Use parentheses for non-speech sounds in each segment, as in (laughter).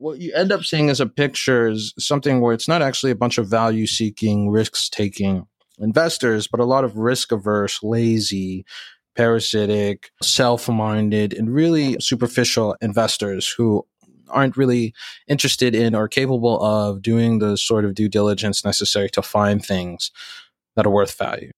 what you end up seeing as a picture is something where it's not actually a bunch of value seeking, risks taking investors, but a lot of risk averse, lazy, parasitic, self minded, and really superficial investors who aren't really interested in or capable of doing the sort of due diligence necessary to find things that are worth value.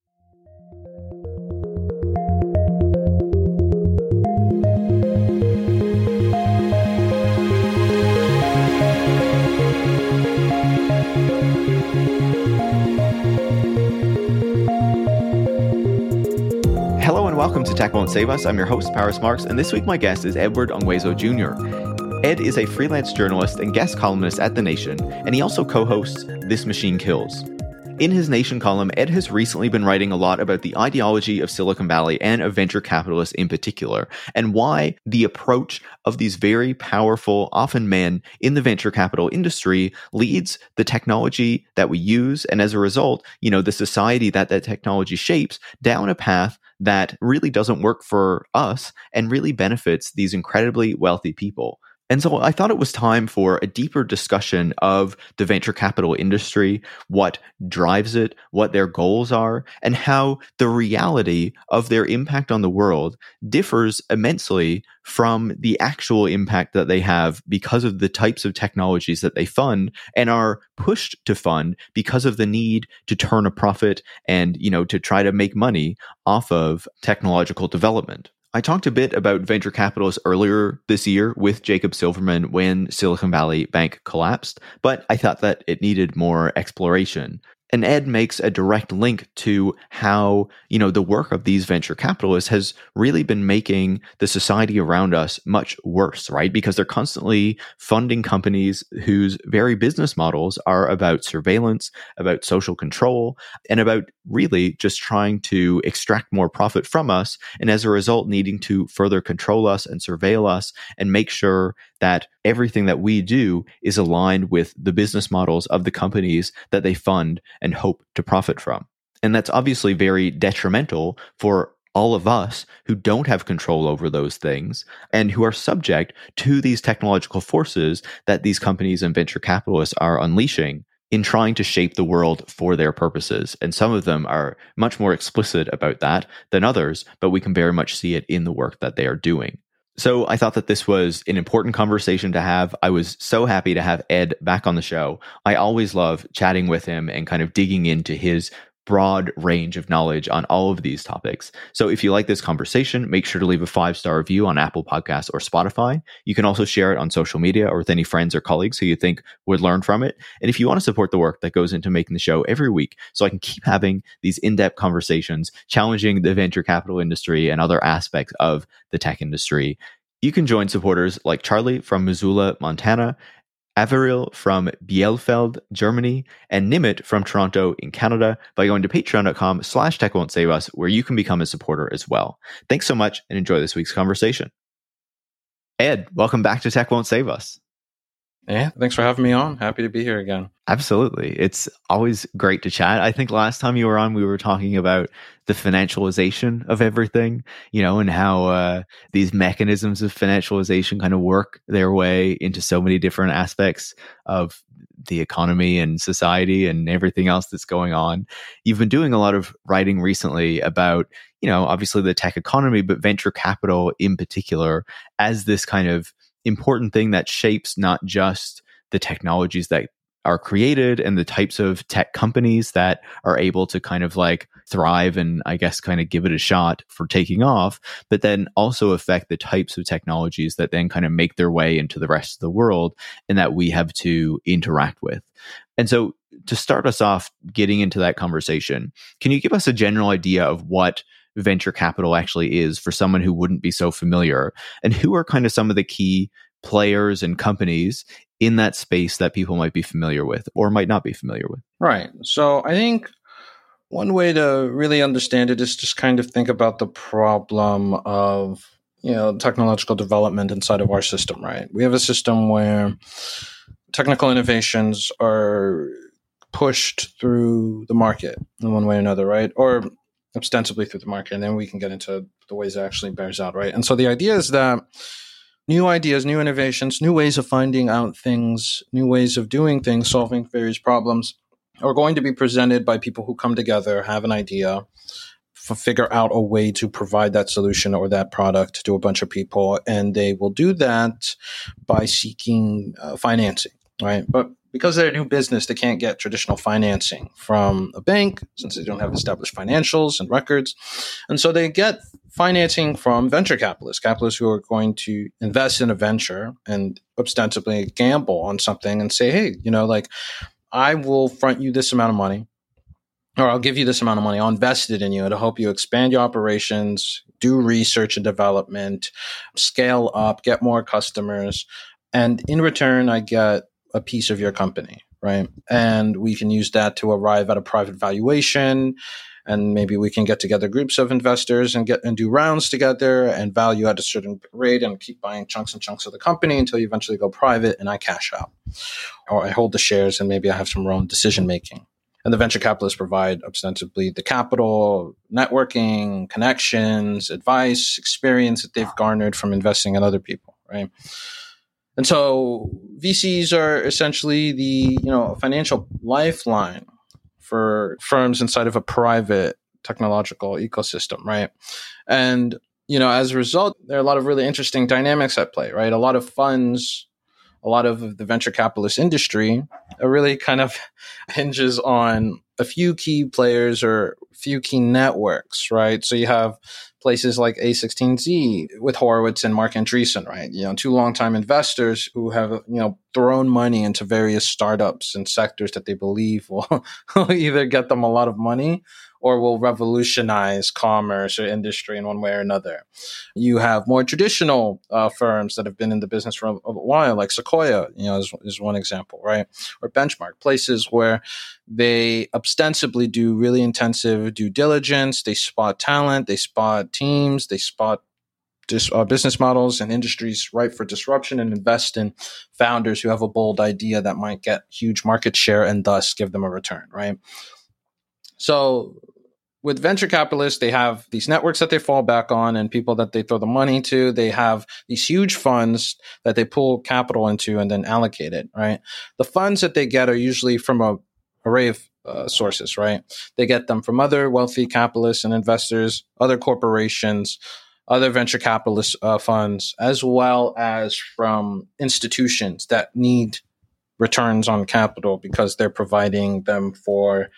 Welcome to Tech Won't Save Us. I'm your host, Paris Marx, and this week my guest is Edward Ongweso Jr. Ed is a freelance journalist and guest columnist at The Nation, and he also co hosts This Machine Kills. In his Nation column, Ed has recently been writing a lot about the ideology of Silicon Valley and of venture capitalists in particular, and why the approach of these very powerful, often men in the venture capital industry leads the technology that we use, and as a result, you know, the society that that technology shapes down a path that really doesn't work for us and really benefits these incredibly wealthy people. And so I thought it was time for a deeper discussion of the venture capital industry, what drives it, what their goals are, and how the reality of their impact on the world differs immensely from the actual impact that they have because of the types of technologies that they fund and are pushed to fund because of the need to turn a profit and, you know, to try to make money off of technological development. I talked a bit about venture capitalists earlier this year with Jacob Silverman when Silicon Valley Bank collapsed, but I thought that it needed more exploration. And Ed makes a direct link to how, you know, the work of these venture capitalists has really been making the society around us much worse, right? Because they're constantly funding companies whose very business models are about surveillance, about social control, and about really just trying to extract more profit from us. And as a result, needing to further control us and surveil us and make sure that everything that we do is aligned with the business models of the companies that they fund and hope to profit from. And that's obviously very detrimental for all of us who don't have control over those things and who are subject to these technological forces that these companies and venture capitalists are unleashing in trying to shape the world for their purposes. And some of them are much more explicit about that than others, but we can very much see it in the work that they are doing. So I thought that this was an important conversation to have. I was so happy to have Ed back on the show. I always love chatting with him and kind of digging into his broad range of knowledge on all of these topics. So if you like this conversation, make sure to leave a five star review on Apple Podcasts or Spotify. You can also share it on social media or with any friends or colleagues who you think would learn from it. And if you want to support the work that goes into making the show every week, so I can keep having these in depth conversations, challenging the venture capital industry and other aspects of the tech industry, you can join supporters like Charlie from Missoula, Montana, Averil from Bielefeld, Germany, and Nimit from Toronto in Canada by going to patreon.com slash tech won't save us, where you can become a supporter as well. Thanks so much and enjoy this week's conversation. Ed, welcome back to Tech Won't Save Us. Yeah, thanks for having me on. Happy to be here again. Absolutely. It's always great to chat. I think last time you were on, we were talking about the financialization of everything, you know, and how uh, these mechanisms of financialization kind of work their way into so many different aspects of the economy and society and everything else that's going on. You've been doing a lot of writing recently about, you know, obviously the tech economy, but venture capital in particular as this kind of important thing that shapes not just the technologies that are created and the types of tech companies that are able to kind of like thrive and I guess kind of give it a shot for taking off, but then also affect the types of technologies that then kind of make their way into the rest of the world and that we have to interact with. And so to start us off getting into that conversation, can you give us a general idea of what venture capital actually is for someone who wouldn't be so familiar. And who are kind of some of the key players and companies in that space that people might be familiar with or might not be familiar with? Right. So i think one way to really understand it is just kind of think about the problem of you know technological development inside of our system right? We have a system where technical innovations are pushed through the market in one way or another right? Or ostensibly through the market, and then we can get into the ways it actually bears out, right? And so the idea is that new ideas, new innovations, new ways of finding out things, new ways of doing things, solving various problems are going to be presented by people who come together, have an idea, f- figure out a way to provide that solution or that product to a bunch of people, and they will do that by seeking uh, financing, right? But because they're a new business, they can't get traditional financing from a bank since they don't have established financials and records. And so they get financing from venture capitalists, capitalists who are going to invest in a venture and ostensibly gamble on something and say, hey, you know, like I will front you this amount of money. Or I'll give you this amount of money. I'll invest it in you to help you expand your operations, do research and development, scale up, get more customers. And in return, I get a piece of your company, right? And we can use that to arrive at a private valuation. And maybe we can get together groups of investors and get and do rounds together and value at a certain rate and keep buying chunks and chunks of the company until you eventually go private and I cash out. Or I hold the shares and maybe I have some own decision making. And the venture capitalists provide ostensibly the capital, networking, connections, advice, experience that they've garnered from investing in other people, right? And so VCs are essentially the, you know, financial lifeline for firms inside of a private technological ecosystem, right? And, you know, as a result, there are a lot of really interesting dynamics at play, right? A lot of funds, a lot of the venture capitalist industry really kind of (laughs) hinges on a few key players or few key networks, right? So you have places like A16Z with Horowitz and Marc Andreessen, right? You know, two longtime investors who have, you know, thrown money into various startups and sectors that they believe will (laughs) either get them a lot of money or will revolutionize commerce or industry in one way or another. You have more traditional uh, firms that have been in the business for a, a, while, like Sequoia, you know, is, is one example, right? Or Benchmark, places where they ostensibly do really intensive due diligence. They spot talent, they spot teams, they spot dis, uh, business models and industries ripe for disruption and invest in founders who have a bold idea that might get huge market share and thus give them a return, right? So with venture capitalists, they have these networks that they fall back on and people that they throw the money to. They have these huge funds that they pull capital into and then allocate it, right? The funds that they get are usually from a array of uh, sources, right? They get them from other wealthy capitalists and investors, other corporations, other venture capitalist uh, funds, as well as from institutions that need returns on capital because they're providing them for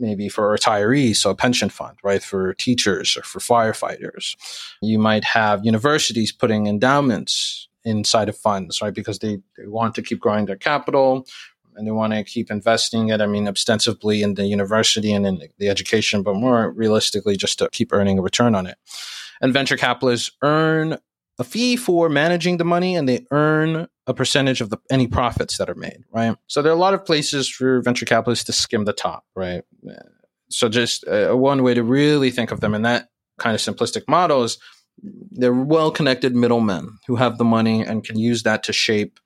maybe for retirees, so a pension fund, right, for teachers or for firefighters. You might have universities putting endowments inside of funds, right, because they, they want to keep growing their capital and they want to keep investing it. I mean, ostensibly in the university and in the education, but more realistically, just to keep earning a return on it. And venture capitalists earn a fee for managing the money and they earn a percentage of the any profits that are made, right? So there are a lot of places for venture capitalists to skim the top, right? So just uh, one way to really think of them in that kind of simplistic model is they're well connected middlemen who have the money and can use that to shape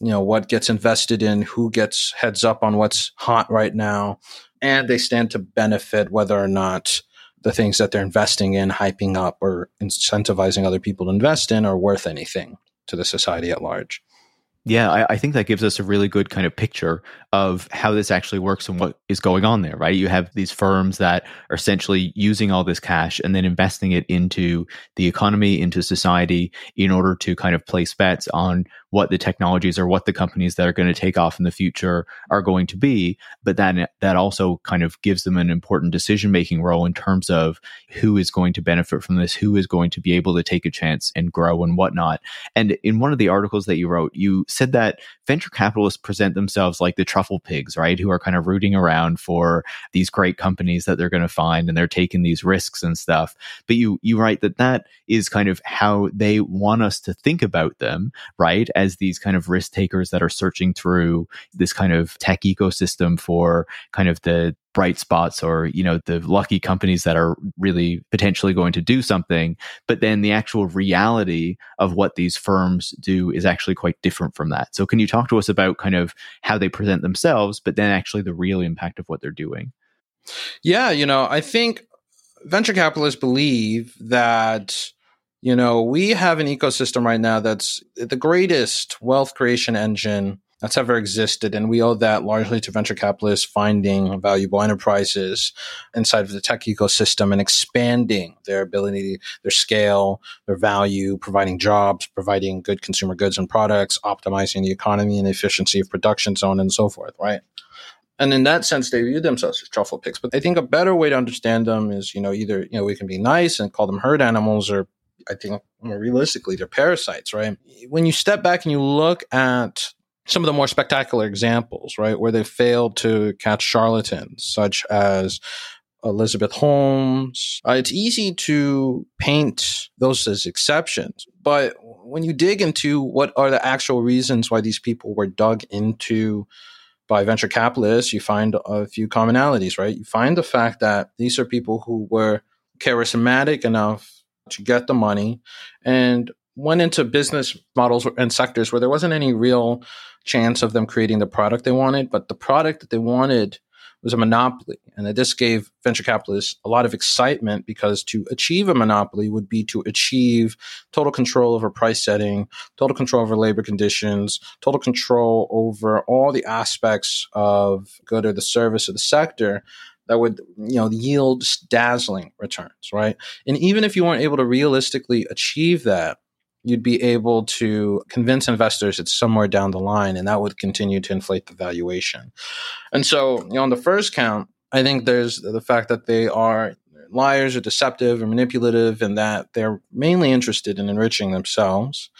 you know what gets invested in who gets heads up on what's hot right now and they stand to benefit whether or not the things that they're investing in, hyping up, or incentivizing other people to invest in are worth anything to the society at large. Yeah, I, I, think that gives us a really good kind of picture of how this actually works and what is going on there, right? You have these firms that are essentially using all this cash and then investing it into the economy, into society, in order to kind of place bets on what the technologies or what the companies that are going to take off in the future are going to be. But then that also kind of gives them an important decision making role in terms of who is going to benefit from this, who is going to be able to take a chance and grow and whatnot. And in one of the articles that you wrote, you said that venture capitalists present themselves like the truffle pigs, right? Who are kind of rooting around for these great companies that they're going to find and they're taking these risks and stuff. But you, you write that that is kind of how they want us to think about them, right? As these kind of risk takers that are searching through this kind of tech ecosystem for kind of the bright spots or you know the lucky companies that are really potentially going to do something but then the actual reality of what these firms do is actually quite different from that. So can you talk to us about kind of how they present themselves but then actually the real impact of what they're doing? Yeah you know i think venture capitalists believe that You know, we have an ecosystem right now that's the greatest wealth creation engine that's ever existed. And we owe that largely to venture capitalists finding valuable enterprises inside of the tech ecosystem and expanding their ability, their scale, their value, providing jobs, providing good consumer goods and products, optimizing the economy and efficiency of production, so on and so forth, right? And in that sense, they view themselves as truffle pigs. But I think a better way to understand them is, you know, either, you know, we can be nice and call them herd animals or I think more realistically, they're parasites, right? When you step back and you look at some of the more spectacular examples, right, where they failed to catch charlatans, such as Elizabeth Holmes. Uh, it's easy to paint those as exceptions, but when you dig into what are the actual reasons why these people were dug into by venture capitalists, you find a few commonalities, right? You find the fact that these are people who were charismatic enough to get the money and went into business models and sectors where there wasn't any real chance of them creating the product they wanted, but the product that they wanted was a monopoly. And that this gave venture capitalists a lot of excitement because to achieve a monopoly would be to achieve total control over price setting, total control over labor conditions, total control over all the aspects of good or the service of the sector that would you know yield dazzling returns right and even if you weren't able to realistically achieve that you'd be able to convince investors it's somewhere down the line and that would continue to inflate the valuation. And so, you know, on the first count, I think there's the fact that they are liars or deceptive or manipulative and that they're mainly interested in enriching themselves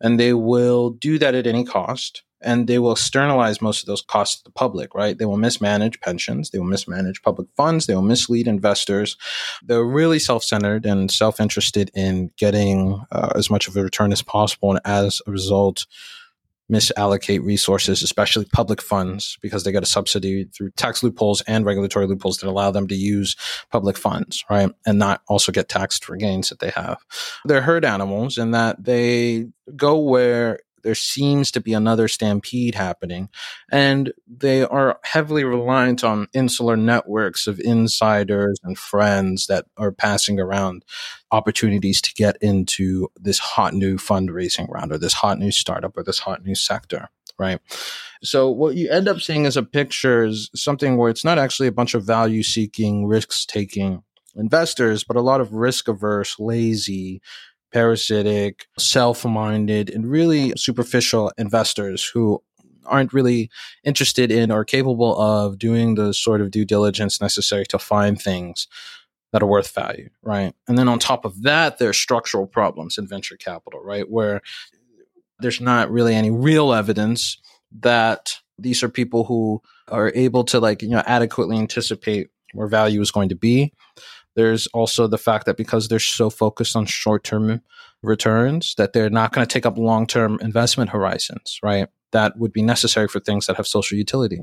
and they will do that at any cost and they will externalize most of those costs to the public, right? They will mismanage pensions, they will mismanage public funds, they will mislead investors. They're really self centered and self interested in getting uh, as much of a return as possible. And as a result, misallocate resources, especially public funds, because they get a subsidy through tax loopholes and regulatory loopholes that allow them to use public funds, right? And not also get taxed for gains that they have. They're herd animals in that they go where there seems to be another stampede happening. And they are heavily reliant on insular networks of insiders and friends that are passing around opportunities to get into this hot new fundraising round or this hot new startup or this hot new sector right? So what you end up seeing as a picture is something where it's not actually a bunch of value seeking, risks taking investors, but a lot of risk averse, lazy, parasitic, self minded, and really superficial investors who aren't really interested in or capable of doing the sort of due diligence necessary to find things that are worth value, right? And then on top of that, there are structural problems in venture capital, right? Where there's not really any real evidence that these are people who are able to like, you know, adequately anticipate where value is going to be. There's also the fact that because they're so focused on short term returns, that they're not going to take up long term investment horizons, right? That would be necessary for things that have social utility.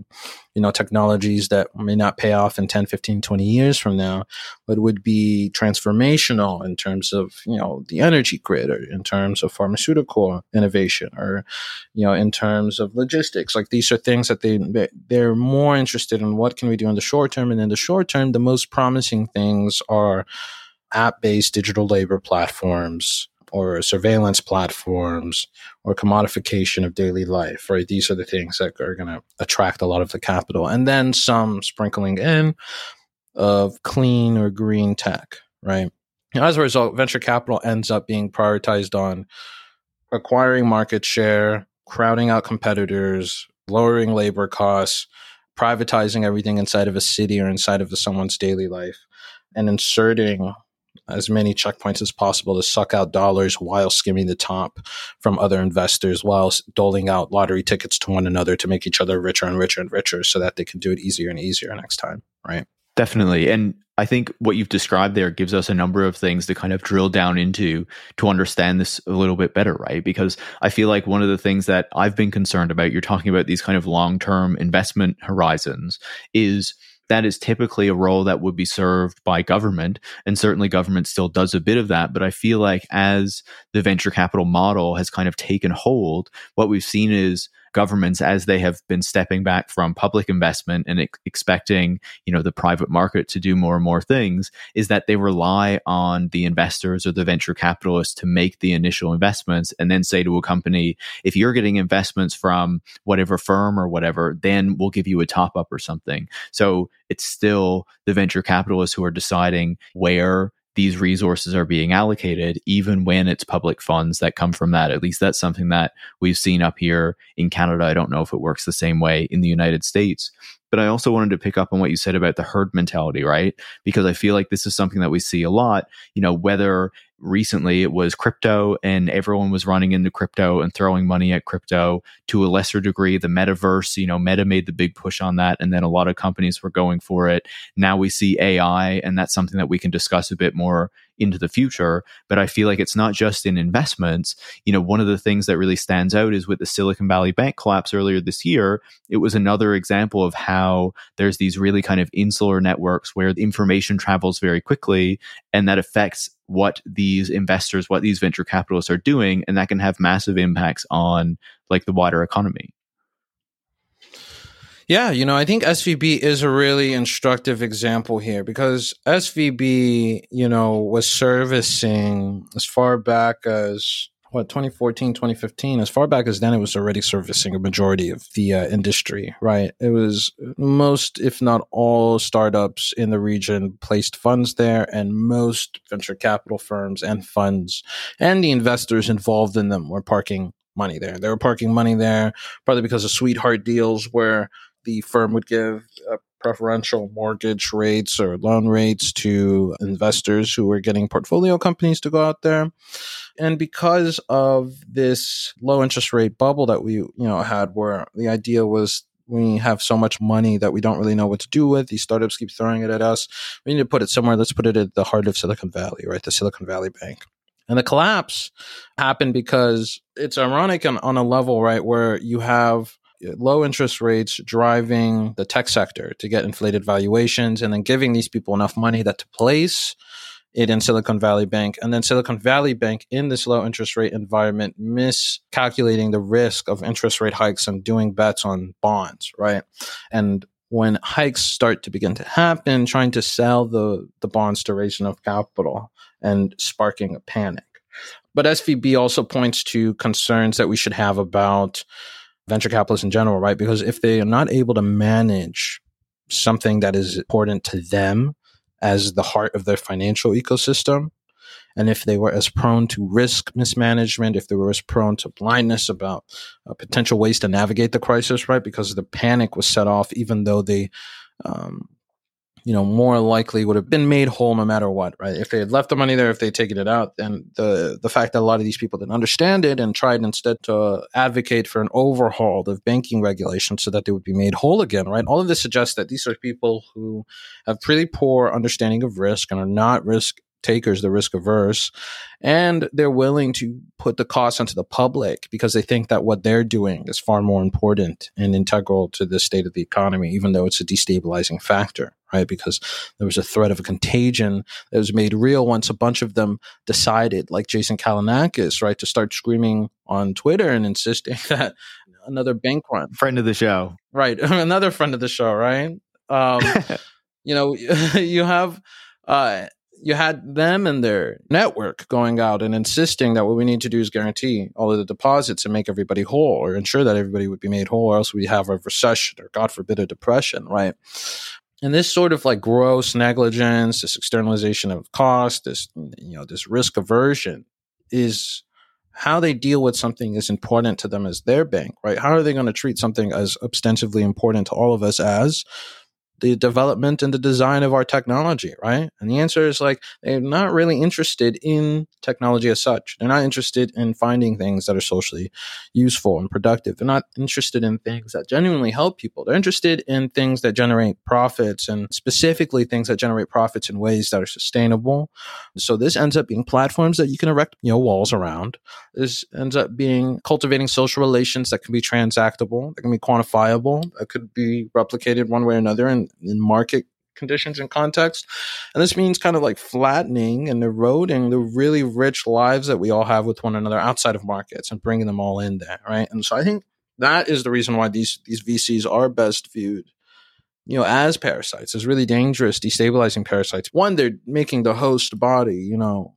You know, technologies that may not pay off in 10, 15, 20 years from now, but would be transformational in terms of, you know, the energy grid or in terms of pharmaceutical innovation or, you know, in terms of logistics. Like these are things that they, they're more interested in what can we do in the short term. And in the short term, the most promising things are app based digital labor platforms or surveillance platforms or commodification of daily life, right? These are the things that are going to attract a lot of the capital. And then some sprinkling in of clean or green tech, right? as a result, venture capital ends up being prioritized on acquiring market share, crowding out competitors, lowering labor costs, privatizing everything inside of a city or inside of someone's daily life, and inserting as many checkpoints as possible to suck out dollars while skimming the top from other investors, while doling out lottery tickets to one another to make each other richer and richer and richer so that they can do it easier and easier next time. Right. Definitely. And I think what you've described there gives us a number of things to kind of drill down into to understand this a little bit better, right? Because I feel like one of the things that I've been concerned about, you're talking about these kind of long term investment horizons, is that is typically a role that would be served by government. And certainly government still does a bit of that. But I feel like as the venture capital model has kind of taken hold, what we've seen is governments as they have been stepping back from public investment and ex- expecting, you know, the private market to do more and more things is that they rely on the investors or the venture capitalists to make the initial investments and then say to a company, if you're getting investments from whatever firm or whatever, then we'll give you a top up or something. So it's still the venture capitalists who are deciding where these resources are being allocated, even when it's public funds that come from that. At least that's something that we've seen up here in Canada. I don't know if it works the same way in the United States. But I also wanted to pick up on what you said about the herd mentality, right? Because I feel like this is something that we see a lot, you know, whether recently it was crypto and everyone was running into crypto and throwing money at crypto to a lesser degree the metaverse you know meta made the big push on that and then a lot of companies were going for it now we see ai and that's something that we can discuss a bit more into the future. But I feel like it's not just in investments. You know, one of the things that really stands out is with the Silicon Valley Bank collapse earlier this year, it was another example of how there's these really kind of insular networks where information travels very quickly and that affects what these investors, what these venture capitalists are doing. And that can have massive impacts on like the wider economy. Yeah, you know, I think SVB is a really instructive example here because SVB, you know, was servicing as far back as what 2014 2015 as far back as then it was already servicing a majority of the uh, industry right? It was most if not all startups in the region placed funds there and most venture capital firms and funds and the investors involved in them were parking money there. They were parking money there probably because of sweetheart deals where the firm would give preferential mortgage rates or loan rates to investors who were getting portfolio companies to go out there. And because of this low interest rate bubble that we, you know, had where the idea was we have so much money that we don't really know what to do with. These startups keep throwing it at us. We need to put it somewhere. Let's put it at the heart of Silicon Valley, right? The Silicon Valley Bank. And the collapse happened because it's ironic on, on a level, right, where you have low interest rates driving the tech sector to get inflated valuations and then giving these people enough money that to place it in Silicon Valley Bank. And then Silicon Valley Bank in this low interest rate environment miscalculating the risk of interest rate hikes and doing bets on bonds, right? And when hikes start to begin to happen, trying to sell the, the bonds to raise enough capital and sparking a panic. But SVB also points to concerns that we should have about venture capitalists in general, right? Because if they are not able to manage something that is important to them as the heart of their financial ecosystem, and if they were as prone to risk mismanagement, if they were as prone to blindness about uh, potential ways to navigate the crisis, right? Because the panic was set off, even though they um, you know, more likely would have been made whole no matter what, right? If they had left the money there, if they'd taken it out, then the the fact that a lot of these people didn't understand it and tried instead to advocate for an overhaul of banking regulations so that they would be made whole again, right? All of this suggests that these are people who have pretty poor understanding of risk and are not risk takers, they're risk averse, and they're willing to put the cost onto the public because they think that what they're doing is far more important and integral to the state of the economy, even though it's a destabilizing factor, right? Because there was a threat of a contagion that was made real once a bunch of them decided, like Jason Calacanis, right, to start screaming on Twitter and insisting (laughs) that another bank run. Friend of the show. Right. (laughs) another friend of the show, right? Um, (laughs) you know, you have uh, you had them and their network going out and insisting that what we need to do is guarantee all of the deposits and make everybody whole or ensure that everybody would be made whole or else we have a recession or god forbid a depression right? And this sort of like gross negligence this externalization of cost this you know this risk aversion is how they deal with something as important to them as their bank right? How are they going to treat something as ostensibly important to all of us as the development and the design of our technology, right? And the answer is like they're not really interested in technology as such. They're not interested in finding things that are socially useful and productive. They're not interested in things that genuinely help people. They're interested in things that generate profits and specifically things that generate profits in ways that are sustainable. So this ends up being platforms that you can erect, you know, walls around. This ends up being cultivating social relations that can be transactable, that can be quantifiable, that could be replicated one way or another and in market conditions and context. And this means kind of like flattening and eroding the really rich lives that we all have with one another outside of markets and bringing them all in there, right? And so I think That is the reason why these these VCs are best viewed you know, as parasites is really dangerous, destabilizing parasites. One, they're making the host body, you know,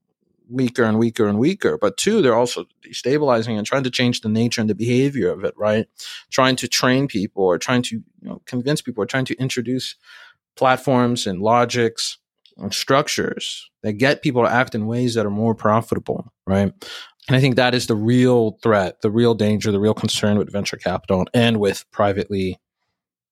weaker and weaker and weaker. But two, they're also destabilizing and trying to change the nature and the behavior of it, right? Trying to train people or trying to, you know, convince people or trying to introduce platforms and logics and structures that get people to act in ways that are more profitable, right? And I think that is the real threat, the real danger, the real concern with venture capital and with privately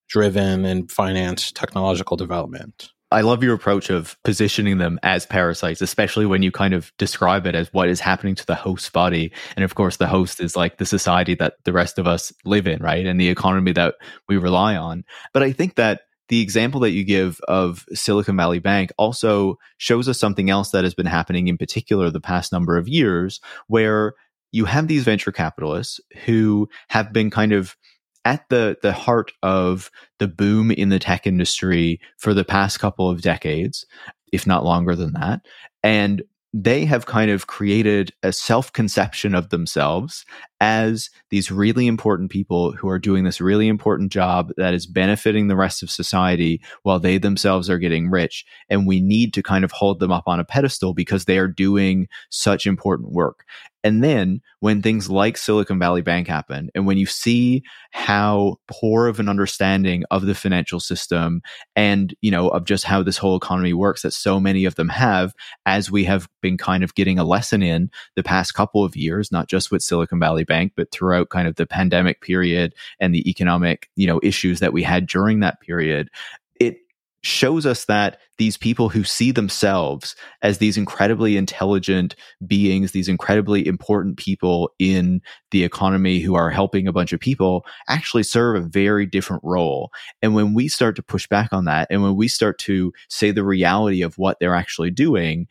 driven and financed technological development. I love your approach of positioning them as parasites, especially when you kind of describe it as what is happening to the host body. And of course, the host is like the society that the rest of us live in, right? And the economy that we rely on. But I think that the example that you give of Silicon Valley Bank also shows us something else that has been happening in particular the past number of years, where you have these venture capitalists who have been kind of at the the heart of the boom in the tech industry for the past couple of decades, if not longer than that. And they have kind of created a self conception of themselves as these really important people who are doing this really important job that is benefiting the rest of society while they themselves are getting rich. And we need to kind of hold them up on a pedestal because they are doing such important work. And then when things like Silicon Valley Bank happen, and when you see how poor of an understanding of the financial system and, you know, of just how this whole economy works that so many of them have, as we have been kind of getting a lesson in the past couple of years, not just with Silicon Valley Bank, but throughout kind of the pandemic period and the economic, you know, issues that we had during that period, shows us that these people who see themselves as these incredibly intelligent beings, these incredibly important people in the economy who are helping a bunch of people, actually serve a very different role. And when we start to push back on that, and when we start to say the reality of what they're actually doing,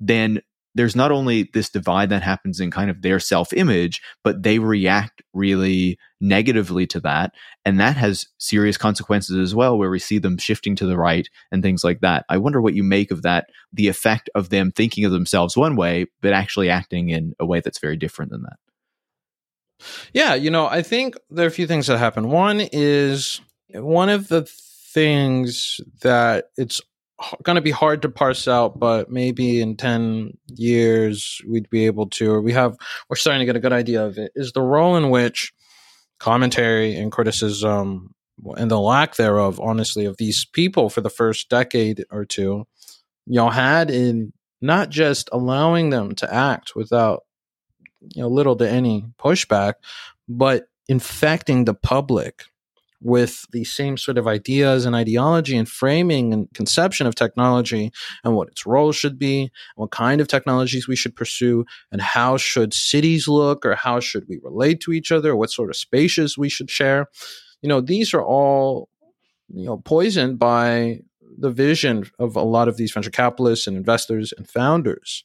then there's not only this divide that happens in kind of their self image, but they react really negatively to that. And that has serious consequences as well, where we see them shifting to the right and things like that. I wonder what you make of that, the effect of them thinking of themselves one way, but actually acting in a way that's very different than that. Yeah, you know, I think there are a few things that happen. One is one of the things that it's going to be hard to parse out, but maybe in 10 years we'd be able to, or we have, we're starting to get a good idea of it, is the role in which commentary and criticism and the lack thereof, honestly, of these people for the first decade or two, you know, had in not just allowing them to act without, you know, little to any pushback, but infecting the public with the same sort of ideas and ideology and framing and conception of technology and what its role should be, what kind of technologies we should pursue, and how should cities look or how should we relate to each other, what sort of spaces we should share. You know, these are all you know poisoned by the vision of a lot of these venture capitalists and investors and founders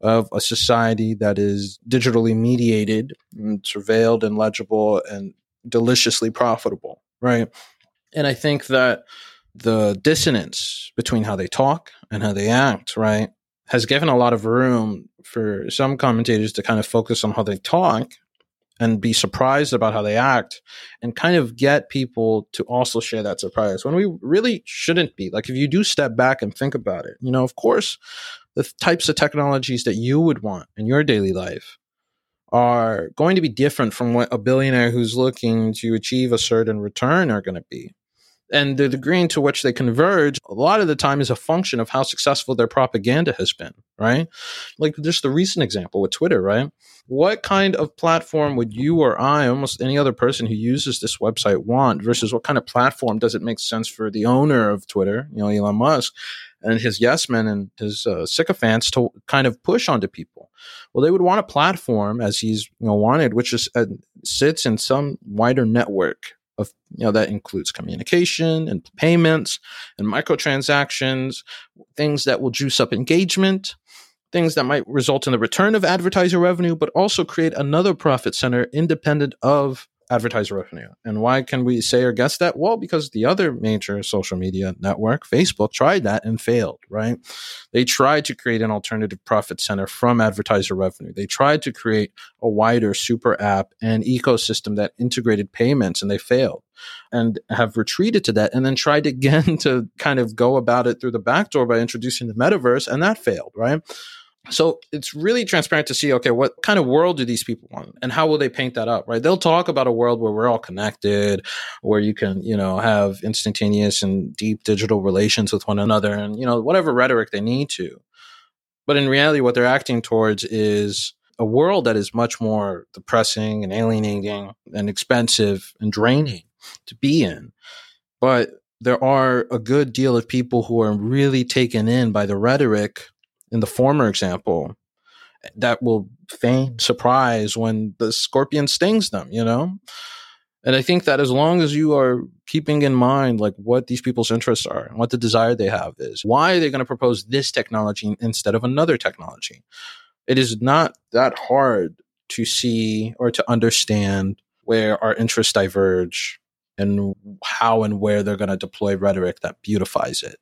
of a society that is digitally mediated and surveilled and legible and deliciously profitable right? And I think that the dissonance between how they talk and how they act, right, has given a lot of room for some commentators to kind of focus on how they talk and be surprised about how they act and kind of get people to also share that surprise when we really shouldn't be. Like, if you do step back and think about it, you know, of course, the types of technologies that you would want in your daily life are going to be different from what a billionaire who's looking to achieve a certain return are going to be. And the degree to which they converge, a lot of the time is a function of how successful their propaganda has been, right? Like just the recent example with Twitter, right? What kind of platform would you or I, almost any other person who uses this website, want versus what kind of platform does it make sense for the owner of Twitter, you know, Elon Musk, and his yes men and his uh, sycophants to kind of push onto people. Well, they would want a platform, as he's you know wanted, which is uh, sits in some wider network of you know that includes communication and payments and microtransactions, things that will juice up engagement, things that might result in the return of advertiser revenue, but also create another profit center independent of advertiser revenue. And why can we say or guess that? Well, because the other major social media network, Facebook, tried that and failed, right? They tried to create an alternative profit center from advertiser revenue. They tried to create a wider super app and ecosystem that integrated payments and they failed and have retreated to that and then tried again (laughs) to kind of go about it through the back door by introducing the metaverse and that failed, right? So it's really transparent to see, okay, what kind of world do these people want and how will they paint that up, right? They'll talk about a world where we're all connected, where you can, you know, have instantaneous and deep digital relations with one another and, you know, whatever rhetoric they need to. But in reality, what they're acting towards is a world that is much more depressing and alienating and expensive and draining to be in. But there are a good deal of people who are really taken in by the rhetoric in the former example that will feign surprise when the scorpion stings them, you know? And I think that as long as you are keeping in mind like what these people's interests are and what the desire they have is, why are they going to propose this technology instead of another technology? It is not that hard to see or to understand where our interests diverge and how and where they're going to deploy rhetoric that beautifies it.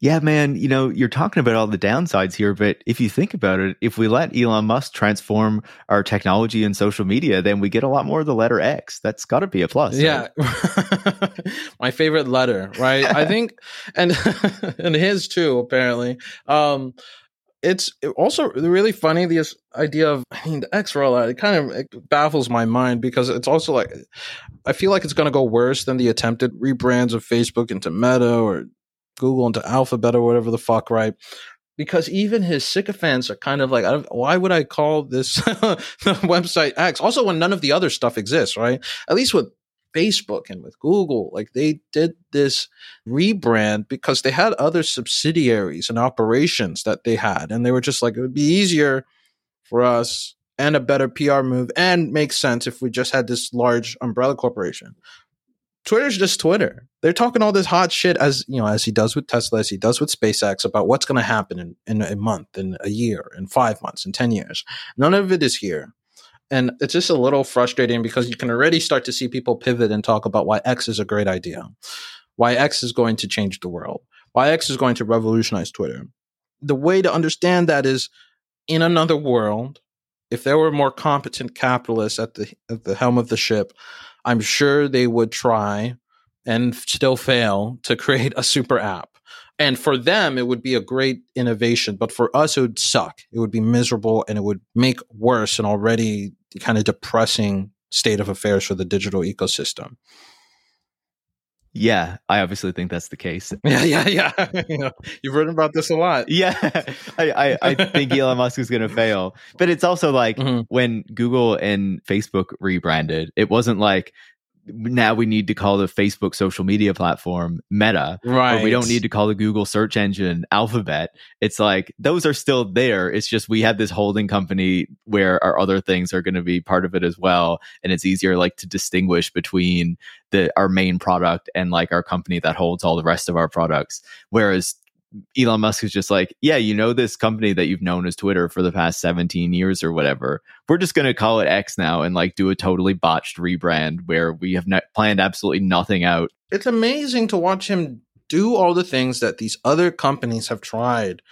Yeah, man, you know, you're talking about all the downsides here, but if you think about it, if we let Elon Musk transform our technology and social media, then we get a lot more of the letter X. That's got to be a plus. Yeah. Right? (laughs) My favorite letter, right? I think (laughs) and (laughs) and his too apparently. Um it's also really funny this idea of I mean the X rollout. It kind of it baffles my mind because it's also like I feel like it's going to go worse than the attempted rebrands of Facebook into Meta or Google into Alphabet or whatever the fuck, right? Because even his sycophants are kind of like, why would I call this (laughs) website X? Also, when none of the other stuff exists, right? At least with Facebook and with Google, like they did this rebrand because they had other subsidiaries and operations that they had. And they were just like, it would be easier for us and a better PR move and makes sense if we just had this large umbrella corporation. Twitter's just Twitter. They're talking all this hot shit as you know, as he does with Tesla, as he does with SpaceX about what's going to happen in, in a month, in a year, in five months, in ten years. None of it is here, and it's just a little frustrating because you can already start to see people pivot and talk about why X is a great idea, why X is going to change the world, why X is going to revolutionize Twitter. The way to understand that is in another world, if there were more competent capitalists at the at the helm of the ship I'm sure they would try and still fail to create a super app. And for them, it would be a great innovation. But for us, it would suck. It would be miserable and it would make worse an already kind of depressing state of affairs for the digital ecosystem. Yeah, I obviously think that's the case. (laughs) Yeah, yeah, yeah. (laughs) you know, you've written about this a lot. Yeah, (laughs) I, I, I think Elon Musk is going to fail. But it's also like mm-hmm. when Google and Facebook rebranded, it wasn't like now we need to call the Facebook social media platform Meta. Right. we don't need to call the Google search engine Alphabet. It's like those are still there. It's just we have this holding company where our other things are going to be part of it as well. And it's easier like to distinguish between the our main product and like our company that holds all the rest of our products. Whereas Elon Musk is just like, yeah, you know, this company that you've known as Twitter for the past 17 years or whatever. We're just going to call it X now and like do a totally botched rebrand where we have not planned absolutely nothing out. It's amazing to watch him do all the things that these other companies have tried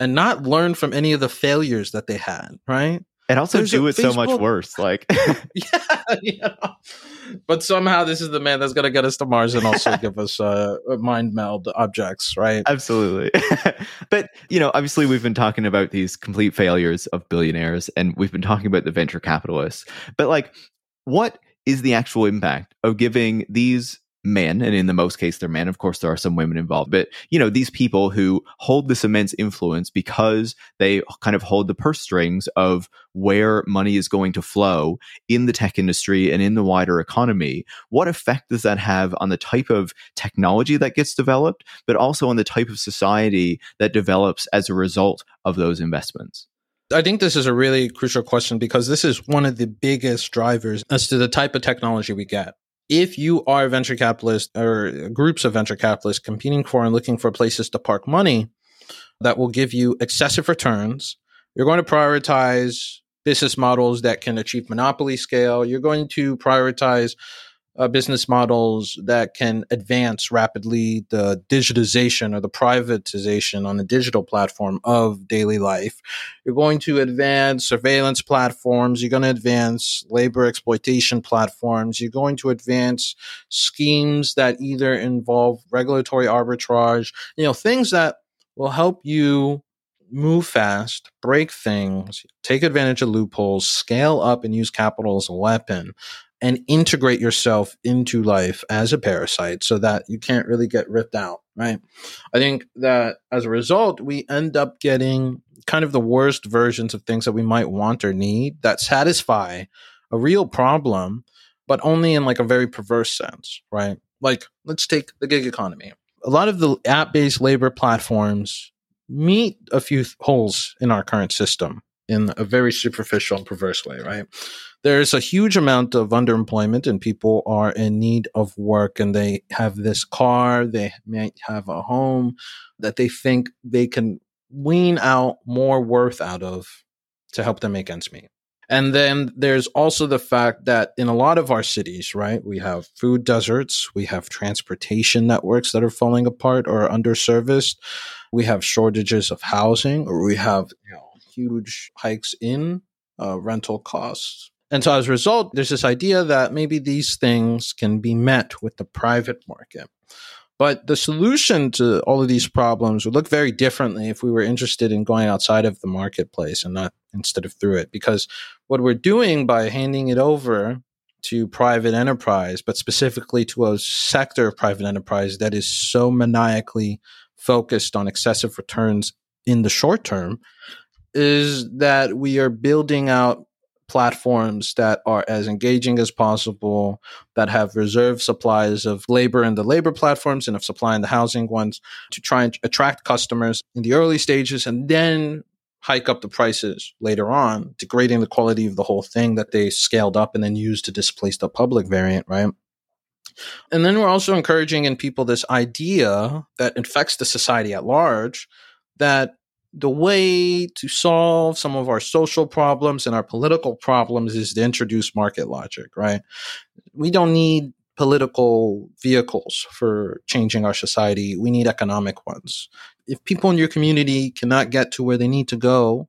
and not learn from any of the failures that they had, right? And also There's do it Facebook- so much worse. Like, (laughs) yeah, (laughs) yeah but somehow this is the man that's going to get us to Mars and also (laughs) give us uh, mind meld objects, right? Absolutely. (laughs) but, you know, obviously we've been talking about these complete failures of billionaires and we've been talking about the venture capitalists. But, like, what is the actual impact of giving these men and in the most case they're men. Of course there are some women involved but you know these people who hold this immense influence because they kind of hold the purse strings of where money is going to flow in the tech industry and in the wider economy what effect does that have on the type of technology that gets developed but also on the type of society that develops as a result of those investments? I think this is a really crucial question because this is one of the biggest drivers as to the type of technology we get if you are venture capitalists or groups of venture capitalists competing for and looking for places to park money that will give you excessive returns, you're going to prioritize business models that can achieve monopoly scale. You're going to prioritize uh, business models that can advance rapidly the digitization or the privatization on the digital platform of daily life. You're going to advance surveillance platforms. You're going to advance labor exploitation platforms. You're going to advance schemes that either involve regulatory arbitrage, you know, things that will help you move fast, break things, take advantage of loopholes, scale up and use capital as a weapon and integrate yourself into life as a parasite so that you can't really get ripped out, right? I think that as a result, we end up getting kind of the worst versions of things that we might want or need that satisfy a real problem, but only in like a very perverse sense, right? Like, let's take the gig economy. A lot of the app based labor platforms meet a few th- holes in our current system in a very superficial and perverse way, right? There's a huge amount of underemployment and people are in need of work and they have this car, they might have a home that they think they can wean out more worth out of to help them make ends meet. And then there's also the fact that in a lot of our cities, right, we have food deserts, we have transportation networks that are falling apart or underserviced, we have shortages of housing, or we have you know, huge hikes in uh, rental costs. And so as a result, there's this idea that maybe these things can be met with the private market. But the solution to all of these problems would look very differently if we were interested in going outside of the marketplace and not instead of through it. Because what we're doing by handing it over to private enterprise, but specifically to a sector of private enterprise that is so maniacally focused on excessive returns in the short term, is that we are building out platforms that are as engaging as possible, that have reserve supplies of labor in the labor platforms and of supply in the housing ones to try and attract customers in the early stages and then hike up the prices later on, degrading the quality of the whole thing that they scaled up and then used to displace the public variant, right? And then we're also encouraging in people this idea that infects the society at large that the way to solve some of our social problems and our political problems is to introduce market logic, right? We don't need political vehicles for changing our society. We need economic ones. If people in your community cannot get to where they need to go,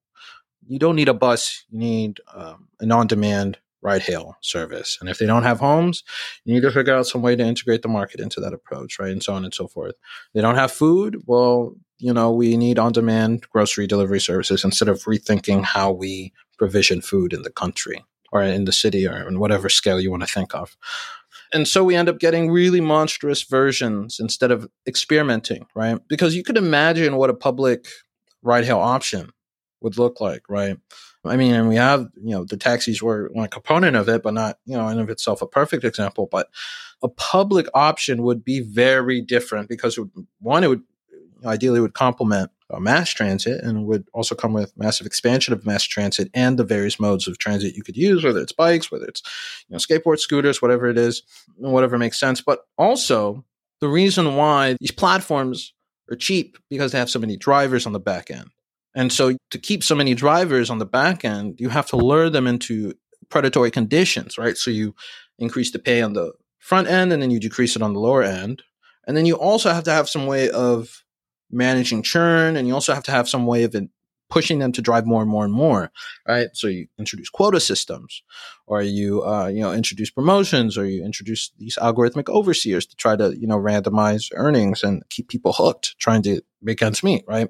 you don't need a bus. You need um, an on demand ride hail service. And if they don't have homes, you need to figure out some way to integrate the market into that approach, right? And so on and so forth. They don't have food. Well, you know, we need on demand grocery delivery services instead of rethinking how we provision food in the country or in the city or in whatever scale you want to think of. And so we end up getting really monstrous versions instead of experimenting, right? Because you could imagine what a public ride hail option would look like, right? I mean, and we have, you know, the taxis were one component of it, but not, you know, in of itself a perfect example. But a public option would be very different because it would, one, it would ideally would complement uh, mass transit and would also come with massive expansion of mass transit and the various modes of transit you could use, whether it's bikes, whether it's you know skateboard scooters, whatever it is, whatever makes sense. But also the reason why these platforms are cheap because they have so many drivers on the back end. And so to keep so many drivers on the back end, you have to lure them into predatory conditions, right? So you increase the pay on the front end and then you decrease it on the lower end. And then you also have to have some way of managing churn, and you also have to have some way of pushing them to drive more and more and more, right? So you introduce quota systems, or you uh, you know introduce promotions, or you introduce these algorithmic overseers to try to you know randomize earnings and keep people hooked, trying to make ends meet, right?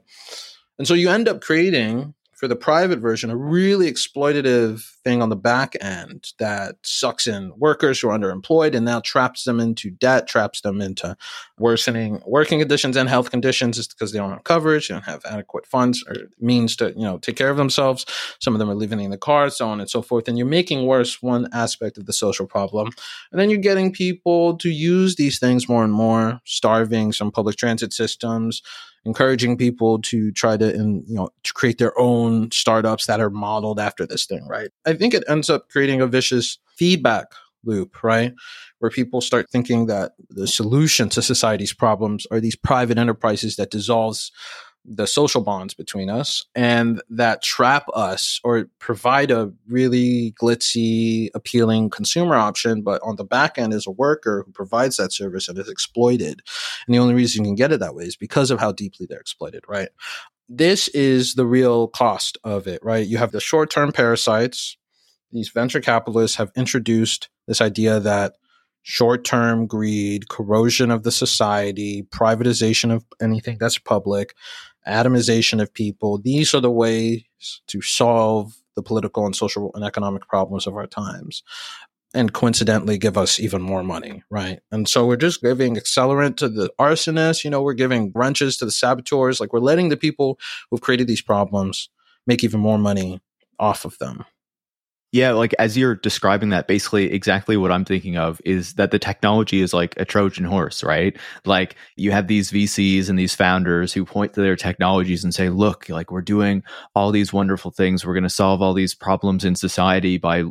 And so you end up creating for the private version, a really exploitative thing on the back end that sucks in workers who are underemployed and now traps them into debt, traps them into worsening working conditions and health conditions just because they don't have coverage, they don't have adequate funds or means to, you know, take care of themselves. Some of them are living in the car, so on and so forth. And you're making worse one aspect of the social problem. And then you're getting people to use these things more and more, starving some public transit systems, encouraging people to try to, in, you know, to create their own startups that are modeled after this thing, right? I think it ends up creating a vicious feedback loop, right? Where people start thinking that the solution to society's problems are these private enterprises that dissolves the social bonds between us and that trap us or provide a really glitzy, appealing consumer option. But on the back end is a worker who provides that service and is exploited. And the only reason you can get it that way is because of how deeply they're exploited, right? This is the real cost of it, right? You have the short term parasites. These venture capitalists have introduced this idea that short term greed, corrosion of the society, privatization of anything that's public, atomization of people. These are the ways to solve the political and social and economic problems of our times. And coincidentally, give us even more money, right? And so we're just giving accelerant to the arsonists, you know, we're giving wrenches to the saboteurs. Like we're letting the people who've created these problems make even more money off of them. Yeah, like as you're describing that, basically exactly what I'm thinking of is that the technology is like a Trojan horse, right? Like you have these VCs and these founders who point to their technologies and say, look, like we're doing all these wonderful things. We're going to solve all these problems in society by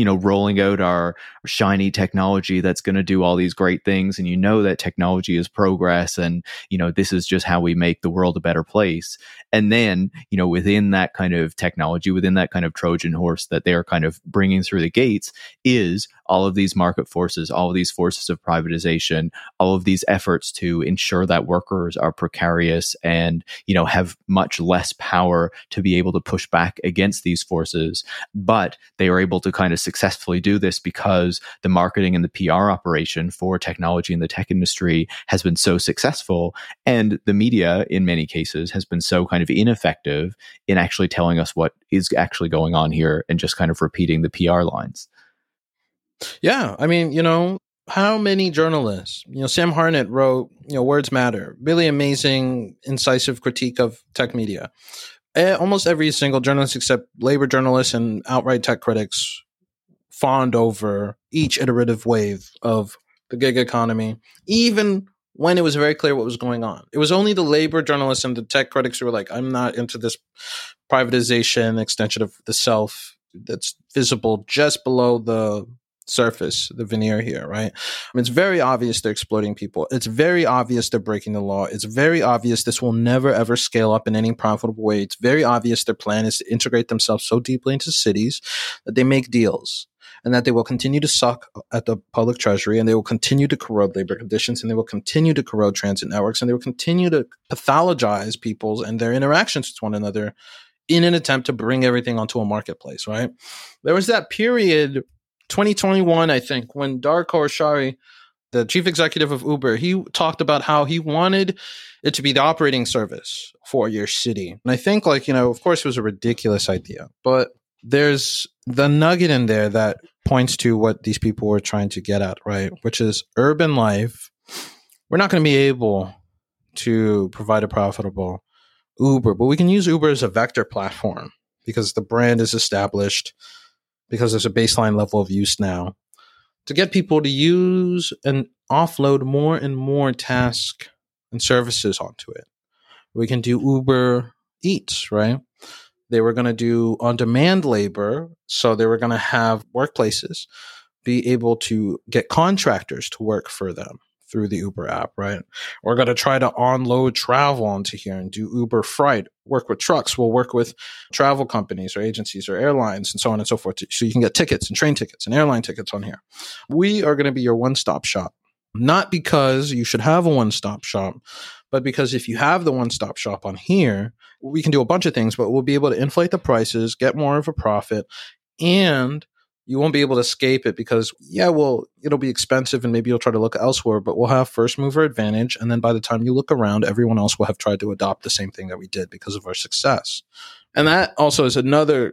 you know rolling out our shiny technology that's going to do all these great things and you know that technology is progress and you know this is just how we make the world a better place. And then you know within that kind of technology within that kind of trojan horse that they're kind of bringing through the gates is all of these market forces all of these forces of privatization all of these efforts to ensure that workers are precarious and you know have much less power to be able to push back against these forces but they are able to kind of successfully do this because the marketing and the PR operation for technology in the tech industry has been so successful. And the media, in many cases, has been so kind of ineffective in actually telling us what is actually going on here and just kind of repeating the PR lines. Yeah. I mean, you know, how many journalists, you know, Sam Harnett wrote, you know, Words Matter, really amazing, incisive critique of tech media. Almost every single journalist, except labor journalists and outright tech critics, fawned over each iterative wave of the gig economy, even when it was very clear what was going on. It was only the labor journalists and the tech critics who were like, I'm not into this privatization, extension of the self that's visible just below the surface, the veneer here, right? I mean, it's very obvious they're exploiting people. It's very obvious they're breaking the law. It's very obvious this will never ever scale up in any profitable way. It's very obvious their plan is to integrate themselves so deeply into cities that they make deals and that they will continue to suck at the public treasury and they will continue to corrode labor conditions and they will continue to corrode transit networks and they will continue to pathologize people's and their interactions with one another in an attempt to bring everything onto a marketplace, right? There was that period, 2021, I think, when Dara Khosrowshahi, the chief executive of Uber, he talked about how he wanted it to be the operating service for your city. And I think, like, you know, of course, it was a ridiculous idea, but there's the nugget in there that points to what these people were trying to get at, right? Which is urban life. We're not going to be able to provide a profitable Uber, but we can use Uber as a vector platform because the brand is established, because there's a baseline level of use now to get people to use and offload more and more tasks and services onto it. We can do Uber Eats, right? They were going to do on demand labor. So they were going to have workplaces be able to get contractors to work for them through the Uber app, right? We're going to try to unload travel onto here and do Uber Freight, work with trucks. We'll work with travel companies or agencies or airlines and so on and so forth. So you can get tickets and train tickets and airline tickets on here. We are going to be your one stop shop, not because you should have a one stop shop, but because if you have the one stop shop on here, we can do a bunch of things, but we'll be able to inflate the prices, get more of a profit, and you won't be able to escape it because, yeah, well, it'll be expensive and maybe you'll try to look elsewhere, but we'll have first mover advantage. And then by the time you look around, everyone else will have tried to adopt the same thing that we did because of our success. And that also is another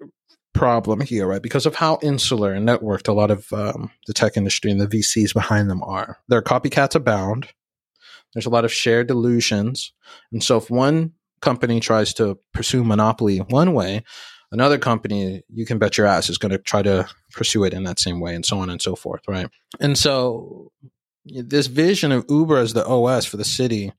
problem here, right? Because of how insular and networked a lot of um, the tech industry and the VCs behind them are. Their copycats abound. There's a lot of shared delusions. And so if one company tries to pursue monopoly one way, another company, you can bet your ass, is going to try to pursue it in that same way and so on and so forth, right? And so this vision of Uber as the OS for the city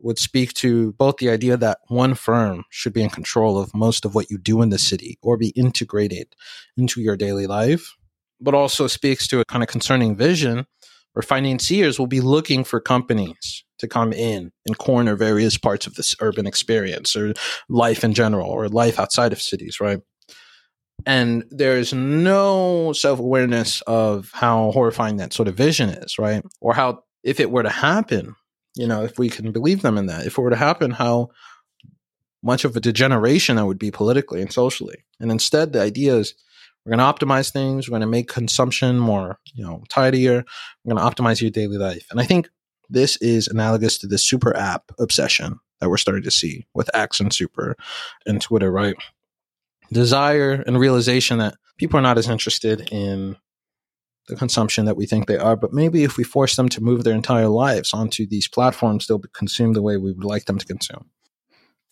would speak to both the idea that one firm should be in control of most of what you do in the city or be integrated into your daily life, but also speaks to a kind of concerning vision where financiers will be looking for companies to come in and corner various parts of this urban experience or life in general or life outside of cities, right? And there's no self awareness of how horrifying that sort of vision is, right? Or how, if it were to happen, you know, if we can believe them in that, if it were to happen, how much of a degeneration that would be politically and socially. And instead, the idea is we're going to optimize things. We're going to make consumption more, you know, tidier. We're going to optimize your daily life. And I think this is analogous to the super app obsession that we're starting to see with X and Super and Twitter, right? Desire and realization that people are not as interested in the consumption that we think they are, but maybe if we force them to move their entire lives onto these platforms, they'll consume the way we would like them to consume.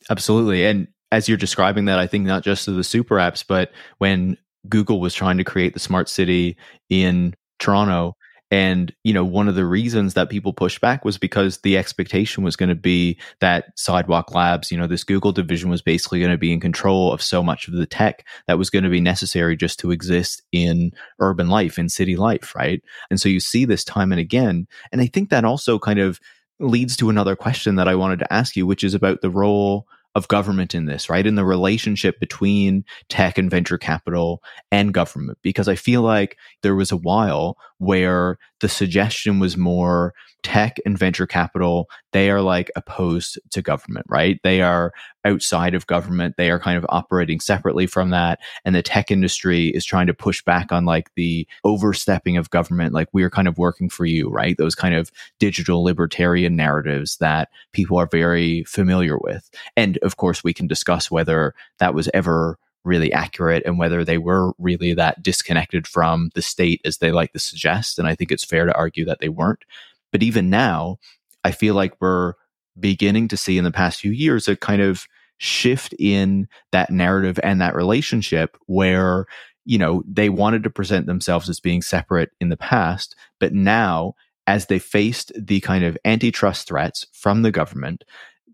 Absolutely. And as you're describing that, I think not just of the super apps, but when Google was trying to create the smart city in Toronto, and, you know, one of the reasons that people pushed back was because the expectation was going to be that Sidewalk Labs, you know, this Google division was basically going to be in control of so much of the tech that was going to be necessary just to exist in urban life, in city life, right? And so you see this time and again. And I think that also kind of leads to another question that I wanted to ask you, which is about the role of government in this, right? In the relationship between tech and venture capital and government. Because I feel like there was a while where the suggestion was more tech and venture capital, they are like opposed to government, right? They are outside of government. They are kind of operating separately from that. And the tech industry is trying to push back on like the overstepping of government. Like we are kind of working for you, right? Those kind of digital libertarian narratives that people are very familiar with. And of course, we can discuss whether that was ever really accurate and whether they were really that disconnected from the state as they like to suggest. And I think it's fair to argue that they weren't. But even now, I feel like we're beginning to see in the past few years a kind of shift in that narrative and that relationship where you know they wanted to present themselves as being separate in the past but now as they faced the kind of antitrust threats from the government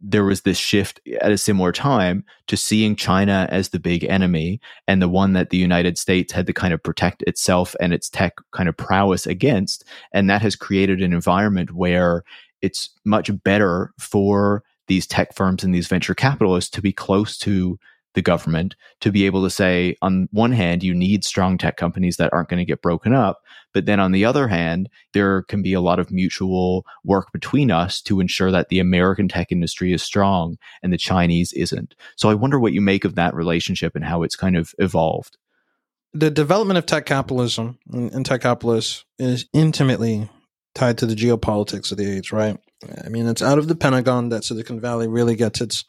there was this shift at a similar time to seeing China as the big enemy and the one that the United States had to kind of protect itself and its tech kind of prowess against. And that has created an environment where it's much better for these tech firms and these venture capitalists to be close to the government to be able to say, on one hand, you need strong tech companies that aren't going to get broken up. But then on the other hand, there can be a lot of mutual work between us to ensure that the American tech industry is strong and the Chinese isn't. So I wonder what you make of that relationship and how it's kind of evolved. The development of tech capitalism and tech capitalists is intimately tied to the geopolitics of the age, right? I mean, it's out of the Pentagon that Silicon Valley really gets its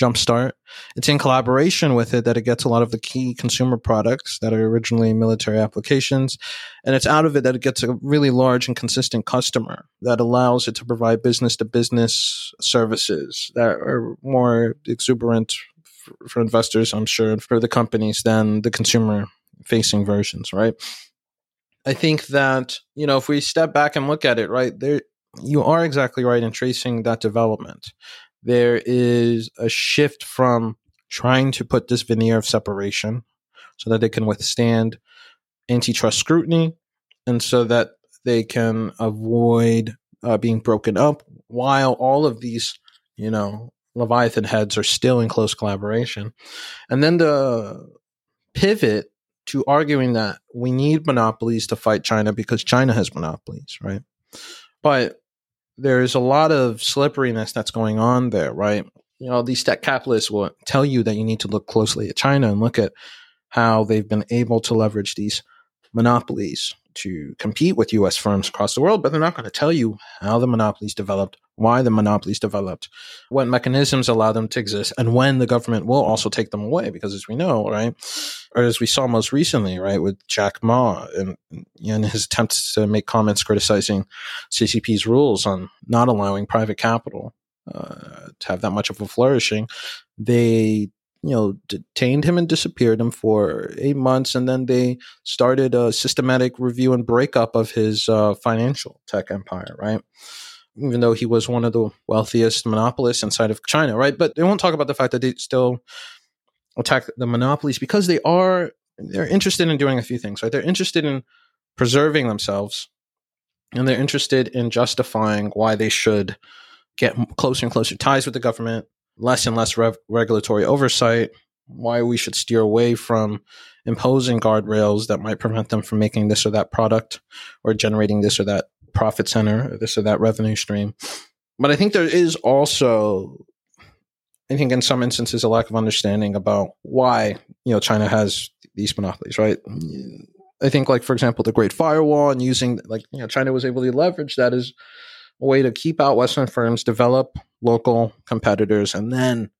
jumpstart. It's in collaboration with it that it gets a lot of the key consumer products that are originally military applications. And it's out of it that it gets a really large and consistent customer that allows it to provide business to business services that are more exuberant for, for investors, I'm sure, and for the companies than the consumer facing versions, right? I think that, you know, if we step back and look at it, right, there you are exactly right in tracing that development. There is a shift from trying to put this veneer of separation so that they can withstand antitrust scrutiny and so that they can avoid uh, being broken up while all of these, you know, Leviathan heads are still in close collaboration. And then the pivot to arguing that we need monopolies to fight China because China has monopolies, right? But there's a lot of slipperiness that's going on there, right? You know, these tech capitalists will tell you that you need to look closely at China and look at how they've been able to leverage these monopolies to compete with US firms across the world, but they're not going to tell you how the monopolies developed, why the monopolies developed, what mechanisms allow them to exist, and when the government will also take them away. Because as we know, right, or as we saw most recently, right, with Jack Ma and, and his attempts to make comments criticizing CCP's rules on not allowing private capital uh, to have that much of a flourishing, they you know, detained him and disappeared him for eight months, and then they started a systematic review and breakup of his uh, financial tech empire, right? Even though he was one of the wealthiest monopolists inside of China, right? But they won't talk about the fact that they still attack the monopolies because they are they're interested in doing a few things, right? They're interested in preserving themselves and they're interested in justifying why they should get closer and closer ties with the government, less and less rev- regulatory oversight, why we should steer away from imposing guardrails that might prevent them from making this or that product or generating this or that profit center or this or that revenue stream. But I think there is also, I think in some instances, a lack of understanding about why, you know, China has these monopolies, right? I think, like, for example, the Great Firewall and using, like, you know, China was able to leverage that as a way to keep out Western firms, develop local competitors, and then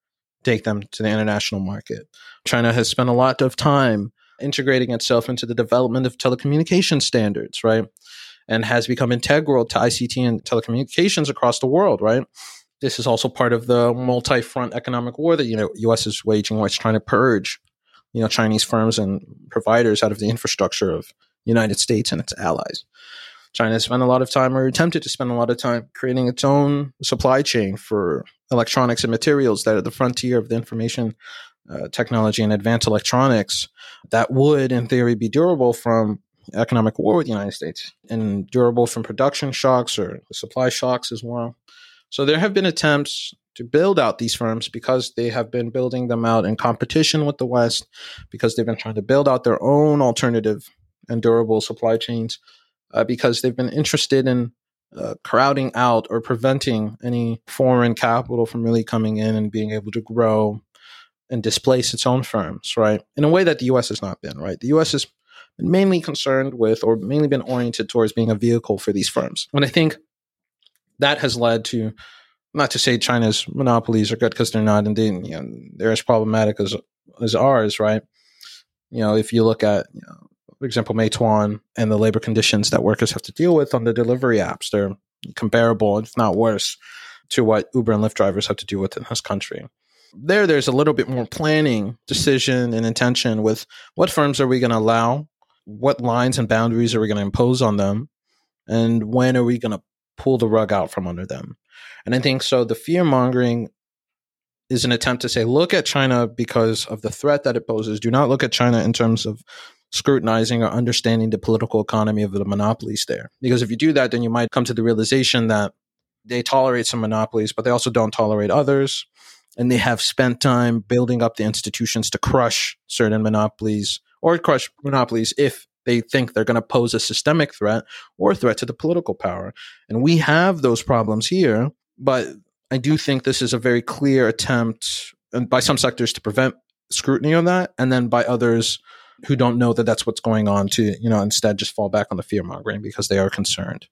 take them to the international market. China has spent a lot of time integrating itself into the development of telecommunication standards, right? And has become integral to ICT and telecommunications across the world, right? This is also part of the multi-front economic war that you know U.S. is waging, where it's trying to purge, you know, Chinese firms and providers out of the infrastructure of United States and its allies. China spent a lot of time or attempted to spend a lot of time creating its own supply chain for electronics and materials that are the frontier of the information uh, technology and advanced electronics that would, in theory, be durable from economic war with the United States and durable from production shocks or supply shocks as well. So there have been attempts to build out these firms because they have been building them out in competition with the West, because they've been trying to build out their own alternative and durable supply chains, uh, because they've been interested in uh, crowding out or preventing any foreign capital from really coming in and being able to grow and displace its own firms, right? In a way that the US has not been, right? The US has been mainly concerned with or mainly been oriented towards being a vehicle for these firms. And I think that has led to not to say China's monopolies are good because they're not, indeed, you know, they're as problematic as as ours, right? You know, if you look at, you know, for example, Meituan and the labor conditions that workers have to deal with on the delivery apps, they're comparable, if not worse, to what Uber and Lyft drivers have to deal with in this country. There there's a little bit more planning decision and intention with what firms are we going to allow what lines and boundaries are we going to impose on them and when are we going to pull the rug out from under them. And i think so the fear mongering is an attempt to say look at china because of the threat that it poses. Do not look at china in terms of scrutinizing or understanding the political economy of the monopolies there because if you do that then you might come to the realization that they tolerate some monopolies but they also don't tolerate others and they have spent time building up the institutions to crush certain monopolies or crush monopolies if they think they're going to pose a systemic threat or threat to the political power. And we have those problems here, but I do think this is a very clear attempt by some sectors to prevent scrutiny on that and then by others who don't know that that's what's going on to you know instead just fall back on the fear mongering because they are concerned.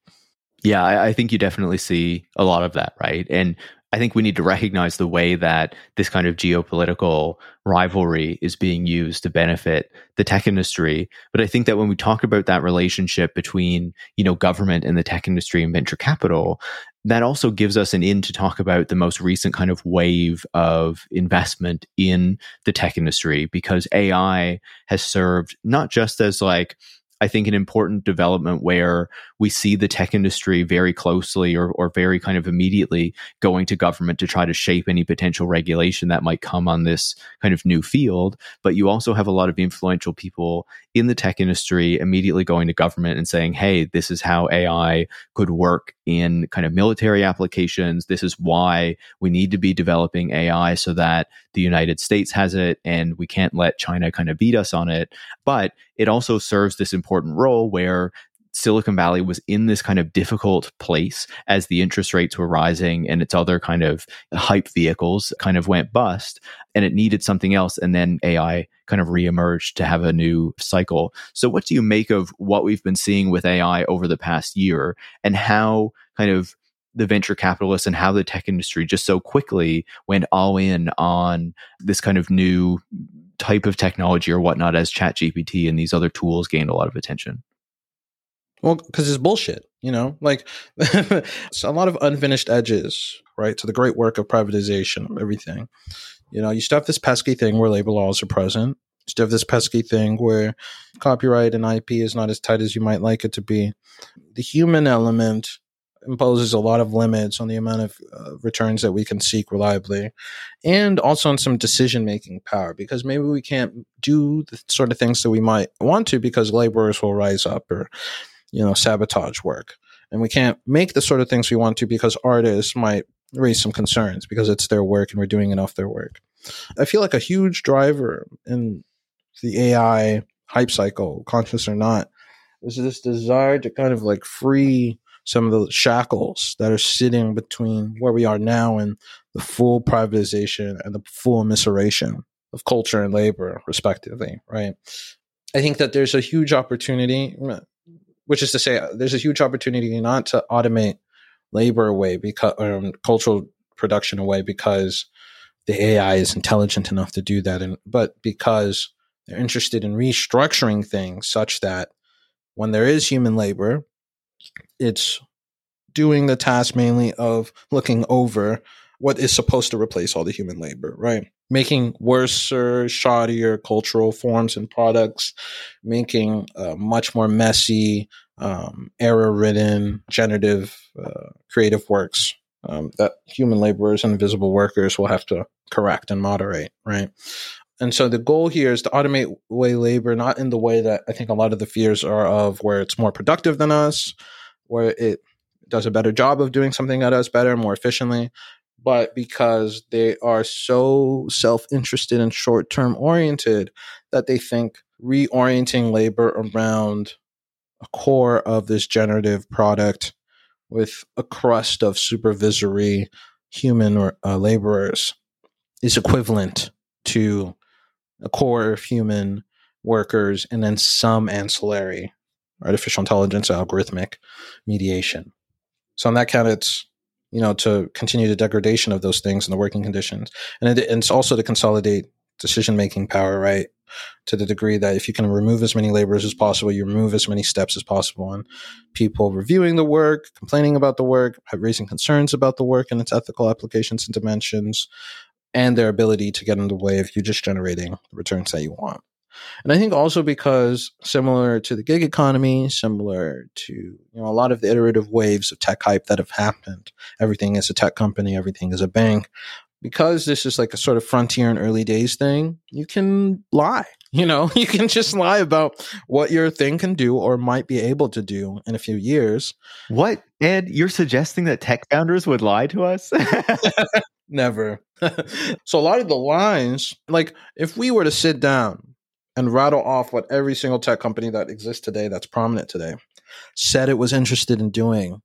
Yeah I, I, think you definitely see a lot of that right? And I think we need to recognize the way that this kind of geopolitical rivalry is being used to benefit the tech industry. But I think that when we talk about that relationship between, you know, government and the tech industry and venture capital, that also gives us an in to talk about the most recent kind of wave of investment in the tech industry because AI has served not just as like I think an important development where we see the tech industry very closely or, or very kind of immediately going to government to try to shape any potential regulation that might come on this kind of new field. But you also have a lot of influential people in the tech industry immediately going to government and saying, hey, this is how AI could work in kind of military applications. This is why we need to be developing AI so that the United States has it and we can't let China kind of beat us on it. But it also serves this important role where Silicon Valley was in this kind of difficult place as the interest rates were rising and its other kind of hype vehicles kind of went bust and it needed something else. And then AI kind of reemerged to have a new cycle. So, what do you make of what we've been seeing with AI over the past year and how kind of the venture capitalists and how the tech industry just so quickly went all in on this kind of new type of technology or whatnot as ChatGPT and these other tools gained a lot of attention? Well, because it's bullshit, you know, like it's (laughs) a lot of unfinished edges, right? To the great work of privatization of everything. You know, you still have this pesky thing where labor laws are present. You still have this pesky thing where copyright and IP is not as tight as you might like it to be. The human element imposes a lot of limits on the amount of uh, returns that we can seek reliably and also on some decision making power because maybe we can't do the sort of things that we might want to because laborers will rise up or you know sabotage work and we can't make the sort of things we want to because artists might raise some concerns because it's their work and we're doing off their work. I feel like a huge driver in the AI hype cycle, conscious or not, is this desire to kind of like free some of the shackles that are sitting between where we are now and the full privatization and the full immiseration of culture and labor, respectively, right? I think that there's a huge opportunity, which is to say, there's a huge opportunity not to automate labor away because um, cultural production away because the AI is intelligent enough to do that, and but because they're interested in restructuring things such that when there is human labor, it's doing the task mainly of looking over what is supposed to replace all the human labor, right? Making worse or shoddier cultural forms and products, making uh, much more messy, um, error ridden, generative, uh, creative works um, that human laborers and invisible workers will have to correct and moderate, right? And so the goal here is to automate away labor, not in the way that I think a lot of the fears are of where it's more productive than us, where it does a better job of doing something that does better, more efficiently, but because they are so self interested and short term oriented that they think reorienting labor around a core of this generative product with a crust of supervisory human or uh, laborers is equivalent to a core of human workers and then some ancillary artificial intelligence algorithmic mediation. So on that count it's you know to continue the degradation of those things and the working conditions and, it, and it's also to consolidate decision making power right to the degree that if you can remove as many laborers as possible, you remove as many steps as possible. And people reviewing the work, complaining about the work, raising concerns about the work and its ethical applications and dimensions, and their ability to get in the way of you just generating the returns that you want. And I think also because similar to the gig economy, similar to you know a lot of the iterative waves of tech hype that have happened, everything is a tech company, everything is a bank because this is like a sort of frontier and early days thing, you can lie. (laughs) You know, you can just lie about what your thing can do or might be able to do in a few years. What, Ed? You're suggesting that tech founders would lie to us? (laughs) (laughs) Never. so, a lot of the lines, like if we were to sit down and rattle off what every single tech company that exists today, that's prominent today, said it was interested in doing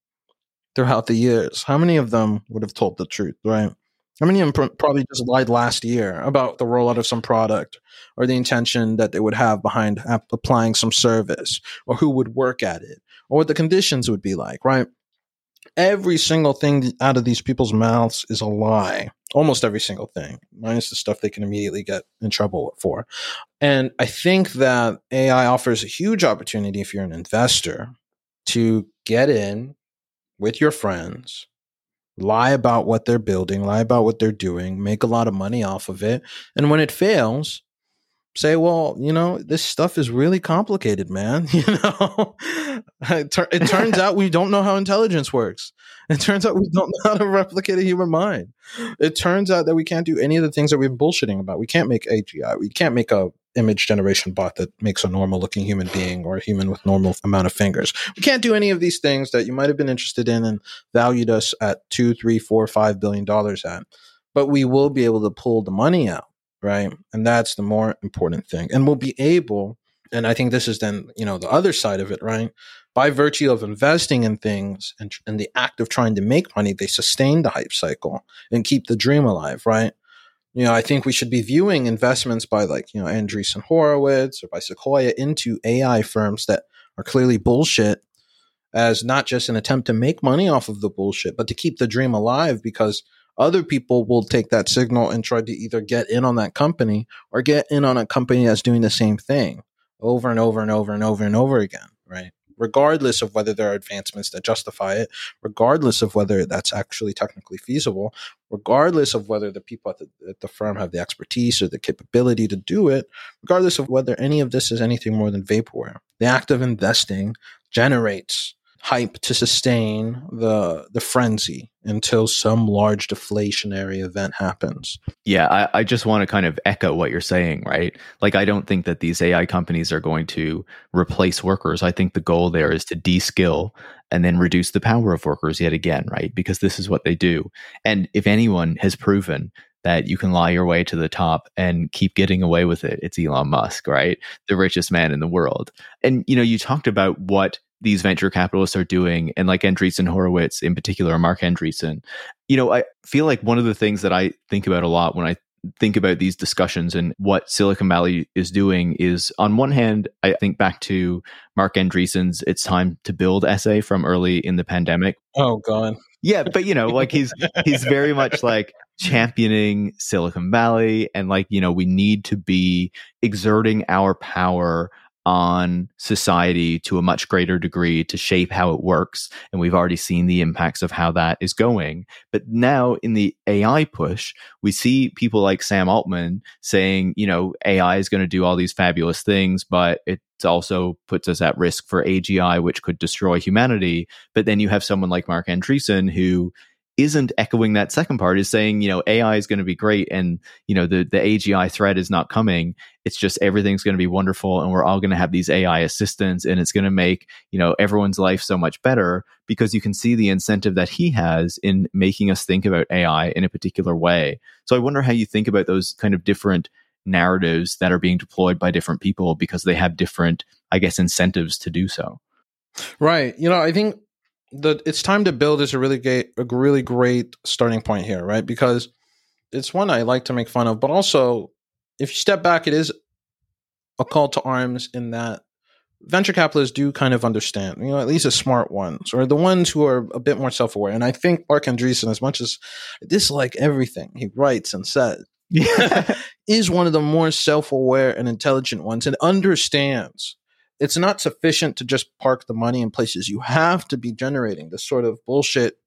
throughout the years, how many of them would have told the truth, right? How many of them probably just lied last year about the rollout of some product or the intention that they would have behind applying some service or who would work at it or what the conditions would be like, right? Every single thing out of these people's mouths is a lie. Almost every single thing, minus the stuff they can immediately get in trouble for. And I think that AI offers a huge opportunity if you're an investor to get in with your friends lie about what they're building, lie about what they're doing, make a lot of money off of it. And when it fails, say, well, you know, this stuff is really complicated, man. (laughs) You know, it, it turns out we don't know how intelligence works. It turns out we don't know how to replicate a human mind. It turns out that we can't do any of the things that we've been bullshitting about. We can't make AGI. We can't make a image generation bot that makes a normal looking human being or a human with normal amount of fingers. We can't do any of these things that you might have been interested in and valued us at two, three, four, five billion dollars at. But we will be able to pull the money out, right? And that's the more important thing. And we'll be able, and I think this is then, you know, the other side of it, right? By virtue of investing in things and, and the act of trying to make money, they sustain the hype cycle and keep the dream alive, right? you know, I think we should be viewing investments by like, you know, Andreessen Horowitz or by Sequoia into AI firms that are clearly bullshit as not just an attempt to make money off of the bullshit, but to keep the dream alive because other people will take that signal and try to either get in on that company or get in on a company that's doing the same thing over and over and over and over and over again, right? regardless of whether there are advancements that justify it, regardless of whether that's actually technically feasible, regardless of whether the people at the, at the firm have the expertise or the capability to do it, regardless of whether any of this is anything more than vaporware. The act of investing generates hype to sustain the the frenzy until some large deflationary event happens. Yeah, I, I just want to kind of echo what you're saying, right? Like I don't think that these AI companies are going to replace workers. I think the goal there is to de-skill and then reduce the power of workers yet again, right? Because this is what they do. And if anyone has proven that you can lie your way to the top and keep getting away with it, it's Elon Musk, right? The richest man in the world. And you know, you talked about what these venture capitalists are doing, and like Andreessen Horowitz in particular, Marc Andreessen. You know, I feel like one of the things that I think about a lot when I think about these discussions and what Silicon Valley is doing is on one hand, I think back to Marc Andreessen's It's Time to Build essay from early in the pandemic. Oh god. Yeah, but you know, like he's he's very much like championing Silicon Valley and like, you know, we need to be exerting our power on society to a much greater degree to shape how it works. And we've already seen the impacts of how that is going. But now in the AI push, we see people like Sam Altman saying, you know, AI is going to do all these fabulous things, but it also puts us at risk for AGI, which could destroy humanity. But then you have someone like Marc Andreessen who isn't echoing that second part is saying you know ai is going to be great and you know the the agi threat is not coming. It's just everything's going to be wonderful and we're all going to have these ai assistants and it's going to make you know everyone's life so much better because you can see the incentive that he has in making us think about ai in a particular way. So i wonder how you think about those kind of different narratives that are being deployed by different people because they have different i guess incentives to do so. Right. You know i think the it's time to build is a really great a really great starting point here, right? Because it's one I like to make fun of, but also if you step back, it is a call to arms in that venture capitalists do kind of understand, you know, at least the smart ones or the ones who are a bit more self aware. And I think Marc Andreessen, as much as I dislike everything he writes and says, (laughs) yeah. is one of the more self aware and intelligent ones and understands it's not sufficient to just park the money in places. You have to be generating this sort of bullshit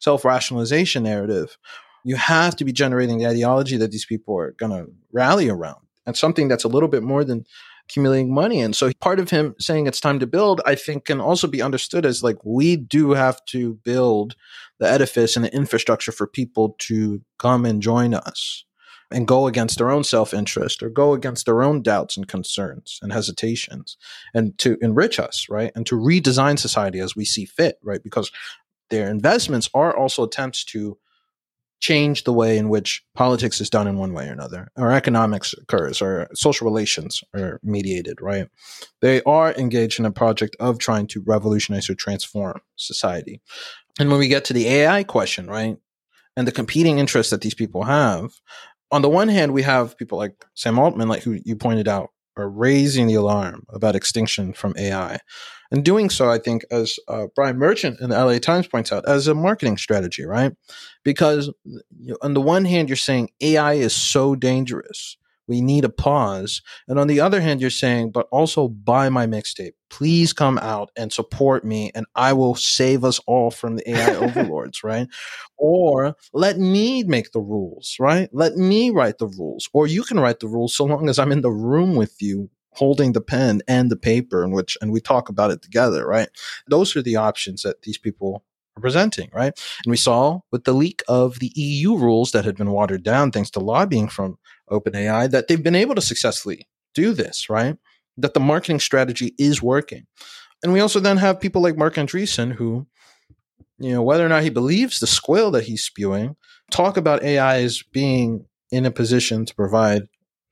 self rationalization narrative. You have to be generating the ideology that these people are going to rally around and something that's a little bit more than accumulating money. And so part of him saying it's time to build, I think can also be understood as like we do have to build the edifice and the infrastructure for people to come and join us and go against their own self interest or go against their own doubts and concerns and hesitations and to enrich us, right? And to redesign society as we see fit, right? Because their investments are also attempts to change the way in which politics is done in one way or another, or economics occurs, or social relations are mediated, right? They are engaged in a project of trying to revolutionize or transform society. And when we get to the AI question, right? And the competing interests that these people have, on the one hand, we have people like Sam Altman, like who you pointed out, are raising the alarm about extinction from AI. And doing so, I think, as uh, Brian Merchant in the LA Times points out, as a marketing strategy, right? Because you know, on the one hand, you're saying AI is so dangerous we need a pause. And on the other hand, you're saying, but also buy my mixtape. Please come out and support me, and I will save us all from the AI (laughs) overlords, right? Or let me make the rules, right? Let me write the rules. Or you can write the rules so long as I'm in the room with you holding the pen and the paper in which and we talk about it together right those are the options that these people are presenting right and we saw with the leak of the eu rules that had been watered down thanks to lobbying from OpenAI that they've been able to successfully do this, right? That the marketing strategy is working. And we also then have people like Marc Andreessen who, you know, whether or not he believes the squill that he's spewing, talk about AI as being in a position to provide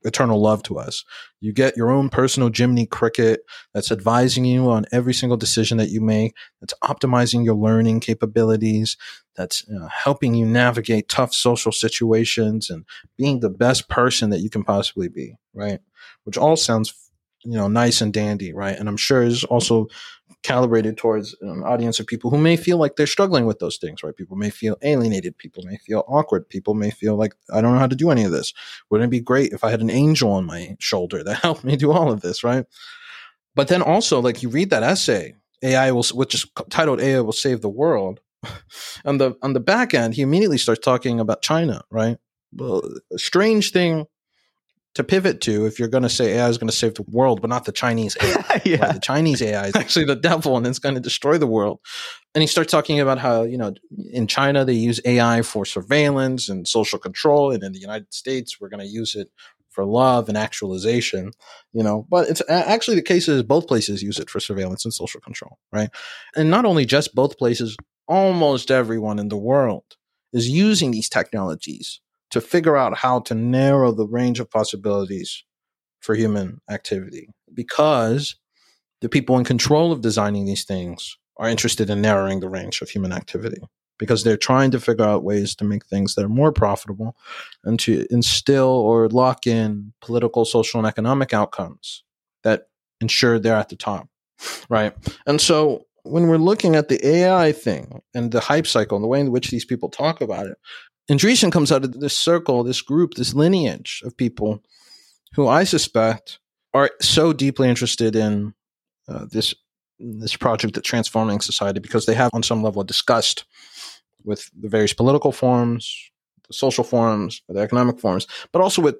eternal love to us. You get your own personal Jiminy Cricket that's advising you on every single decision that you make, that's optimizing your learning capabilities, that's you know, helping you navigate tough social situations and being the best person that you can possibly be, right? Which all sounds you know nice and dandy, right? And I'm sure is also calibrated towards an audience of people who may feel like they're struggling with those things, right? People may feel alienated, people may feel awkward, people may feel like I don't know how to do any of this. Wouldn't it be great if I had an angel on my shoulder that (laughs) helped me do all of this, right? But then also, like you read that essay, AI will, which is titled "AI will save the world." (laughs) on the on the back end, he immediately starts talking about China, right? Well, a strange thing to pivot to if you're going to say AI is going to save the world, but not the Chinese AI. (laughs) yeah. Right? The Chinese AI is (laughs) actually the devil and it's going to destroy the world. And he starts talking about how, you know, in China, they use AI for surveillance and social control. And in the United States, we're going to use it for love and actualization, you know, but it's actually the case is both places use it for surveillance and social control, right? And not only just both places, almost everyone in the world is using these technologies to figure out how to narrow the range of possibilities for human activity because the people in control of designing these things are interested in narrowing the range of human activity because they're trying to figure out ways to make things that are more profitable and to instill or lock in political, social, and economic outcomes that ensure they're at the top. Right. And so when we're looking at the AI thing and the hype cycle and the way in which these people talk about it, Andreessen comes out of this circle, this group, this lineage of people who I suspect are so deeply interested in uh, this this project at transforming society because they have, on some level, disgust with the various political forms, the social forms, the economic forms, but also with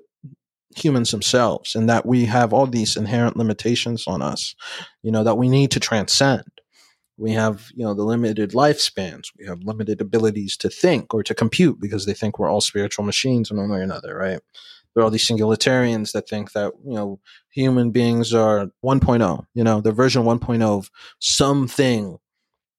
humans themselves, and that we have all these inherent limitations on us, you know, that we need to transcend we have you know the limited lifespans. We have limited abilities to think or to compute because they think we're all spiritual machines in one way or another right? There are all these singularitarians that think that you know human beings are 1.0 you know the version 1.0 of something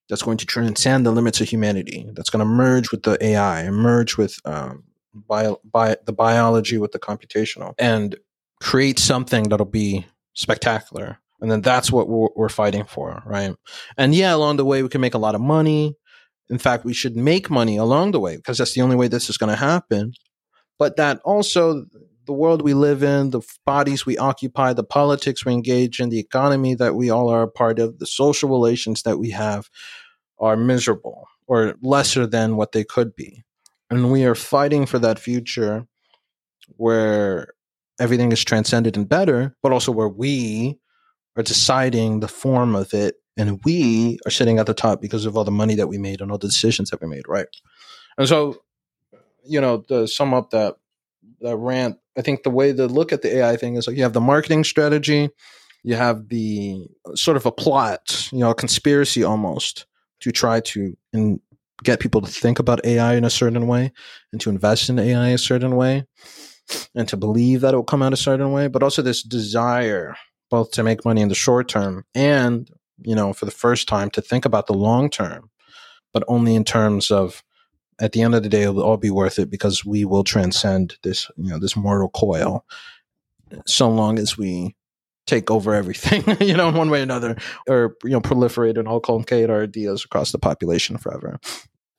that's going to transcend the limits of humanity that's going to merge with the ai merge with um, bio, bio, the biology with the computational and create something that'll be spectacular and then that's what we're, we're fighting for, right? And yeah, along the way, we can make a lot of money. In fact, we should make money along the way because that's the only way this is going to happen. But that also, the world we live in, the bodies we occupy, the politics we engage in, the economy that we all are a part of, the social relations that we have are miserable or lesser than what they could be. And we are fighting for that future where everything is transcended and better, but also where we are deciding the form of it and we are sitting at the top because of all the money that we made and all the decisions that we made right? And so you know to sum up that that rant i think the way to look at the ai thing is like you have the marketing strategy you have the uh, sort of a plot you know a conspiracy almost to try to in, get people to think about ai in a certain way and to invest in ai a certain way and to believe that it will come out a certain way but also this desire both to make money in the short term and, you know, for the first time to think about the long term, but only in terms of at the end of the day, it'll all be worth it because we will transcend this, you know, this mortal coil so long as we take over everything, (laughs) you know, in one way or another, or, you know, proliferate and inculcate our ideas across the population forever.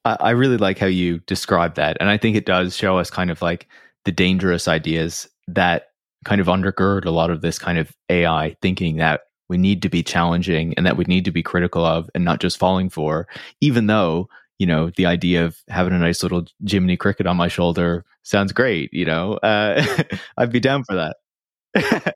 I really like how you describe that. And I think it does show us kind of like the dangerous ideas that kind of undergird a lot of this kind of AI thinking that we need to be challenging and that we need to be critical of and not just falling for, even though, you know, the idea of having a nice little Jiminy Cricket on my shoulder sounds great, you know, uh, (laughs) I'd be down for that. (laughs)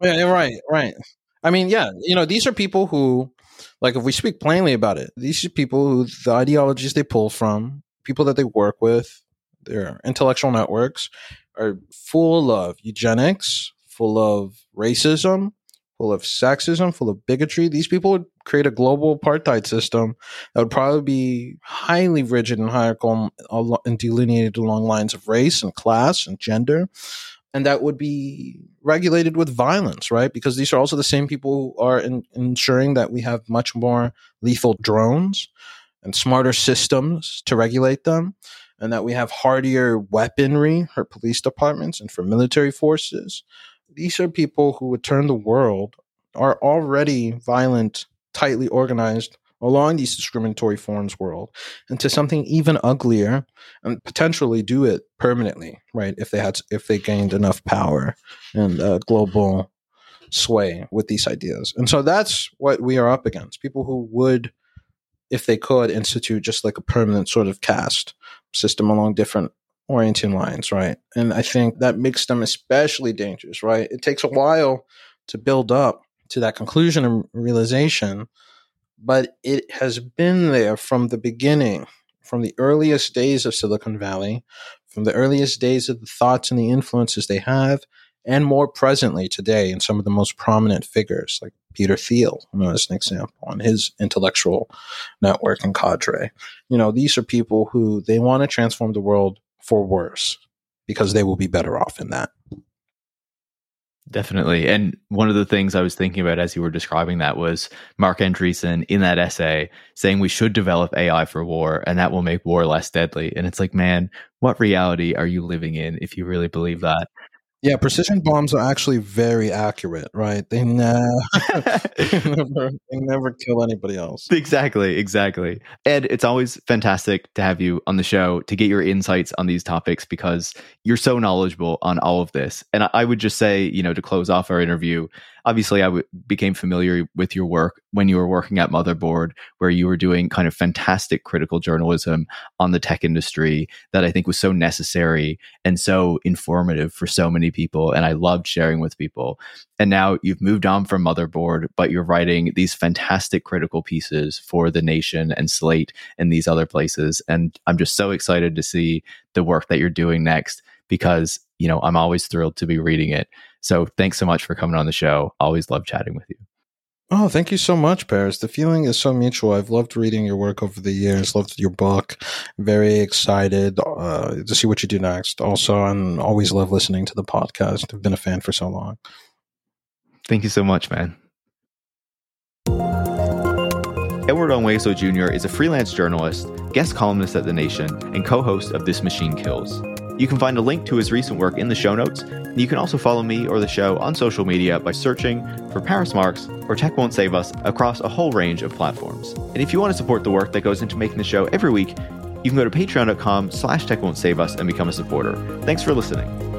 yeah, right, right. I mean, yeah, you know, these are people who, like, if we speak plainly about it, these are people who the ideologies they pull from, people that they work with, their intellectual networks, are full of eugenics, full of racism, full of sexism, full of bigotry. These people would create a global apartheid system that would probably be highly rigid and hierarchical and delineated along lines of race and class and gender. And that would be regulated with violence, right? Because these are also the same people who are in, ensuring that we have much more lethal drones and smarter systems to regulate them and that we have hardier weaponry for police departments and for military forces. These are people who would turn the world, are already violent, tightly organized along these discriminatory forms world into something even uglier and potentially do it permanently right if they had if they gained enough power and uh, global sway with these ideas and so that's what we are up against people who would if they could institute just like a permanent sort of caste system along different orienting lines, right? And I think that makes them especially dangerous, right? It takes a while to build up to that conclusion and realization, but it has been there from the beginning, from the earliest days of Silicon Valley, from the earliest days of the thoughts and the influences they have, and more presently today in some of the most prominent figures like Peter Thiel, you know, as an example, on his intellectual network and cadre. You know, these are people who they want to transform the world for worse because they will be better off in that. Definitely. And one of the things I was thinking about as you were describing that was Marc Andreessen in that essay saying we should develop AI for war and that will make war less deadly. And it's like, man, what reality are you living in if you really believe that? Yeah, precision bombs are actually very accurate, right? They, (laughs) ne- (laughs) (laughs) they, never, they never kill anybody else. Exactly, exactly. Ed, it's always fantastic to have you on the show to get your insights on these topics because you're so knowledgeable on all of this. And I would just say, you know, to close off our interview, obviously I w- became familiar with your work when you were working at Motherboard, where you were doing kind of fantastic critical journalism on the tech industry that I think was so necessary and so informative for so many people. And I loved sharing with people. And now you've moved on from Motherboard, but you're writing these fantastic critical pieces for The Nation and Slate and these other places. And I'm just so excited to see the work that you're doing next because, you know, I'm always thrilled to be reading it. So thanks so much for coming on the show. Always love chatting with you. Oh, thank you so much, Paris. The feeling is so mutual. I've loved reading your work over the years, loved your book. Very excited uh, to see what you do next. Also, I'm always love listening to the podcast. I've been a fan for so long. Thank you so much, man. Edward Ongweso Jr. is a freelance journalist, guest columnist at The Nation, and co host of This Machine Kills. You can find a link to his recent work in the show notes. And you can also follow me or the show on social media by searching for Paris Marx or Tech Won't Save Us across a whole range of platforms. And if you want to support the work that goes into making the show every week, you can go to patreon.com slash tech won't save us and become a supporter. Thanks for listening.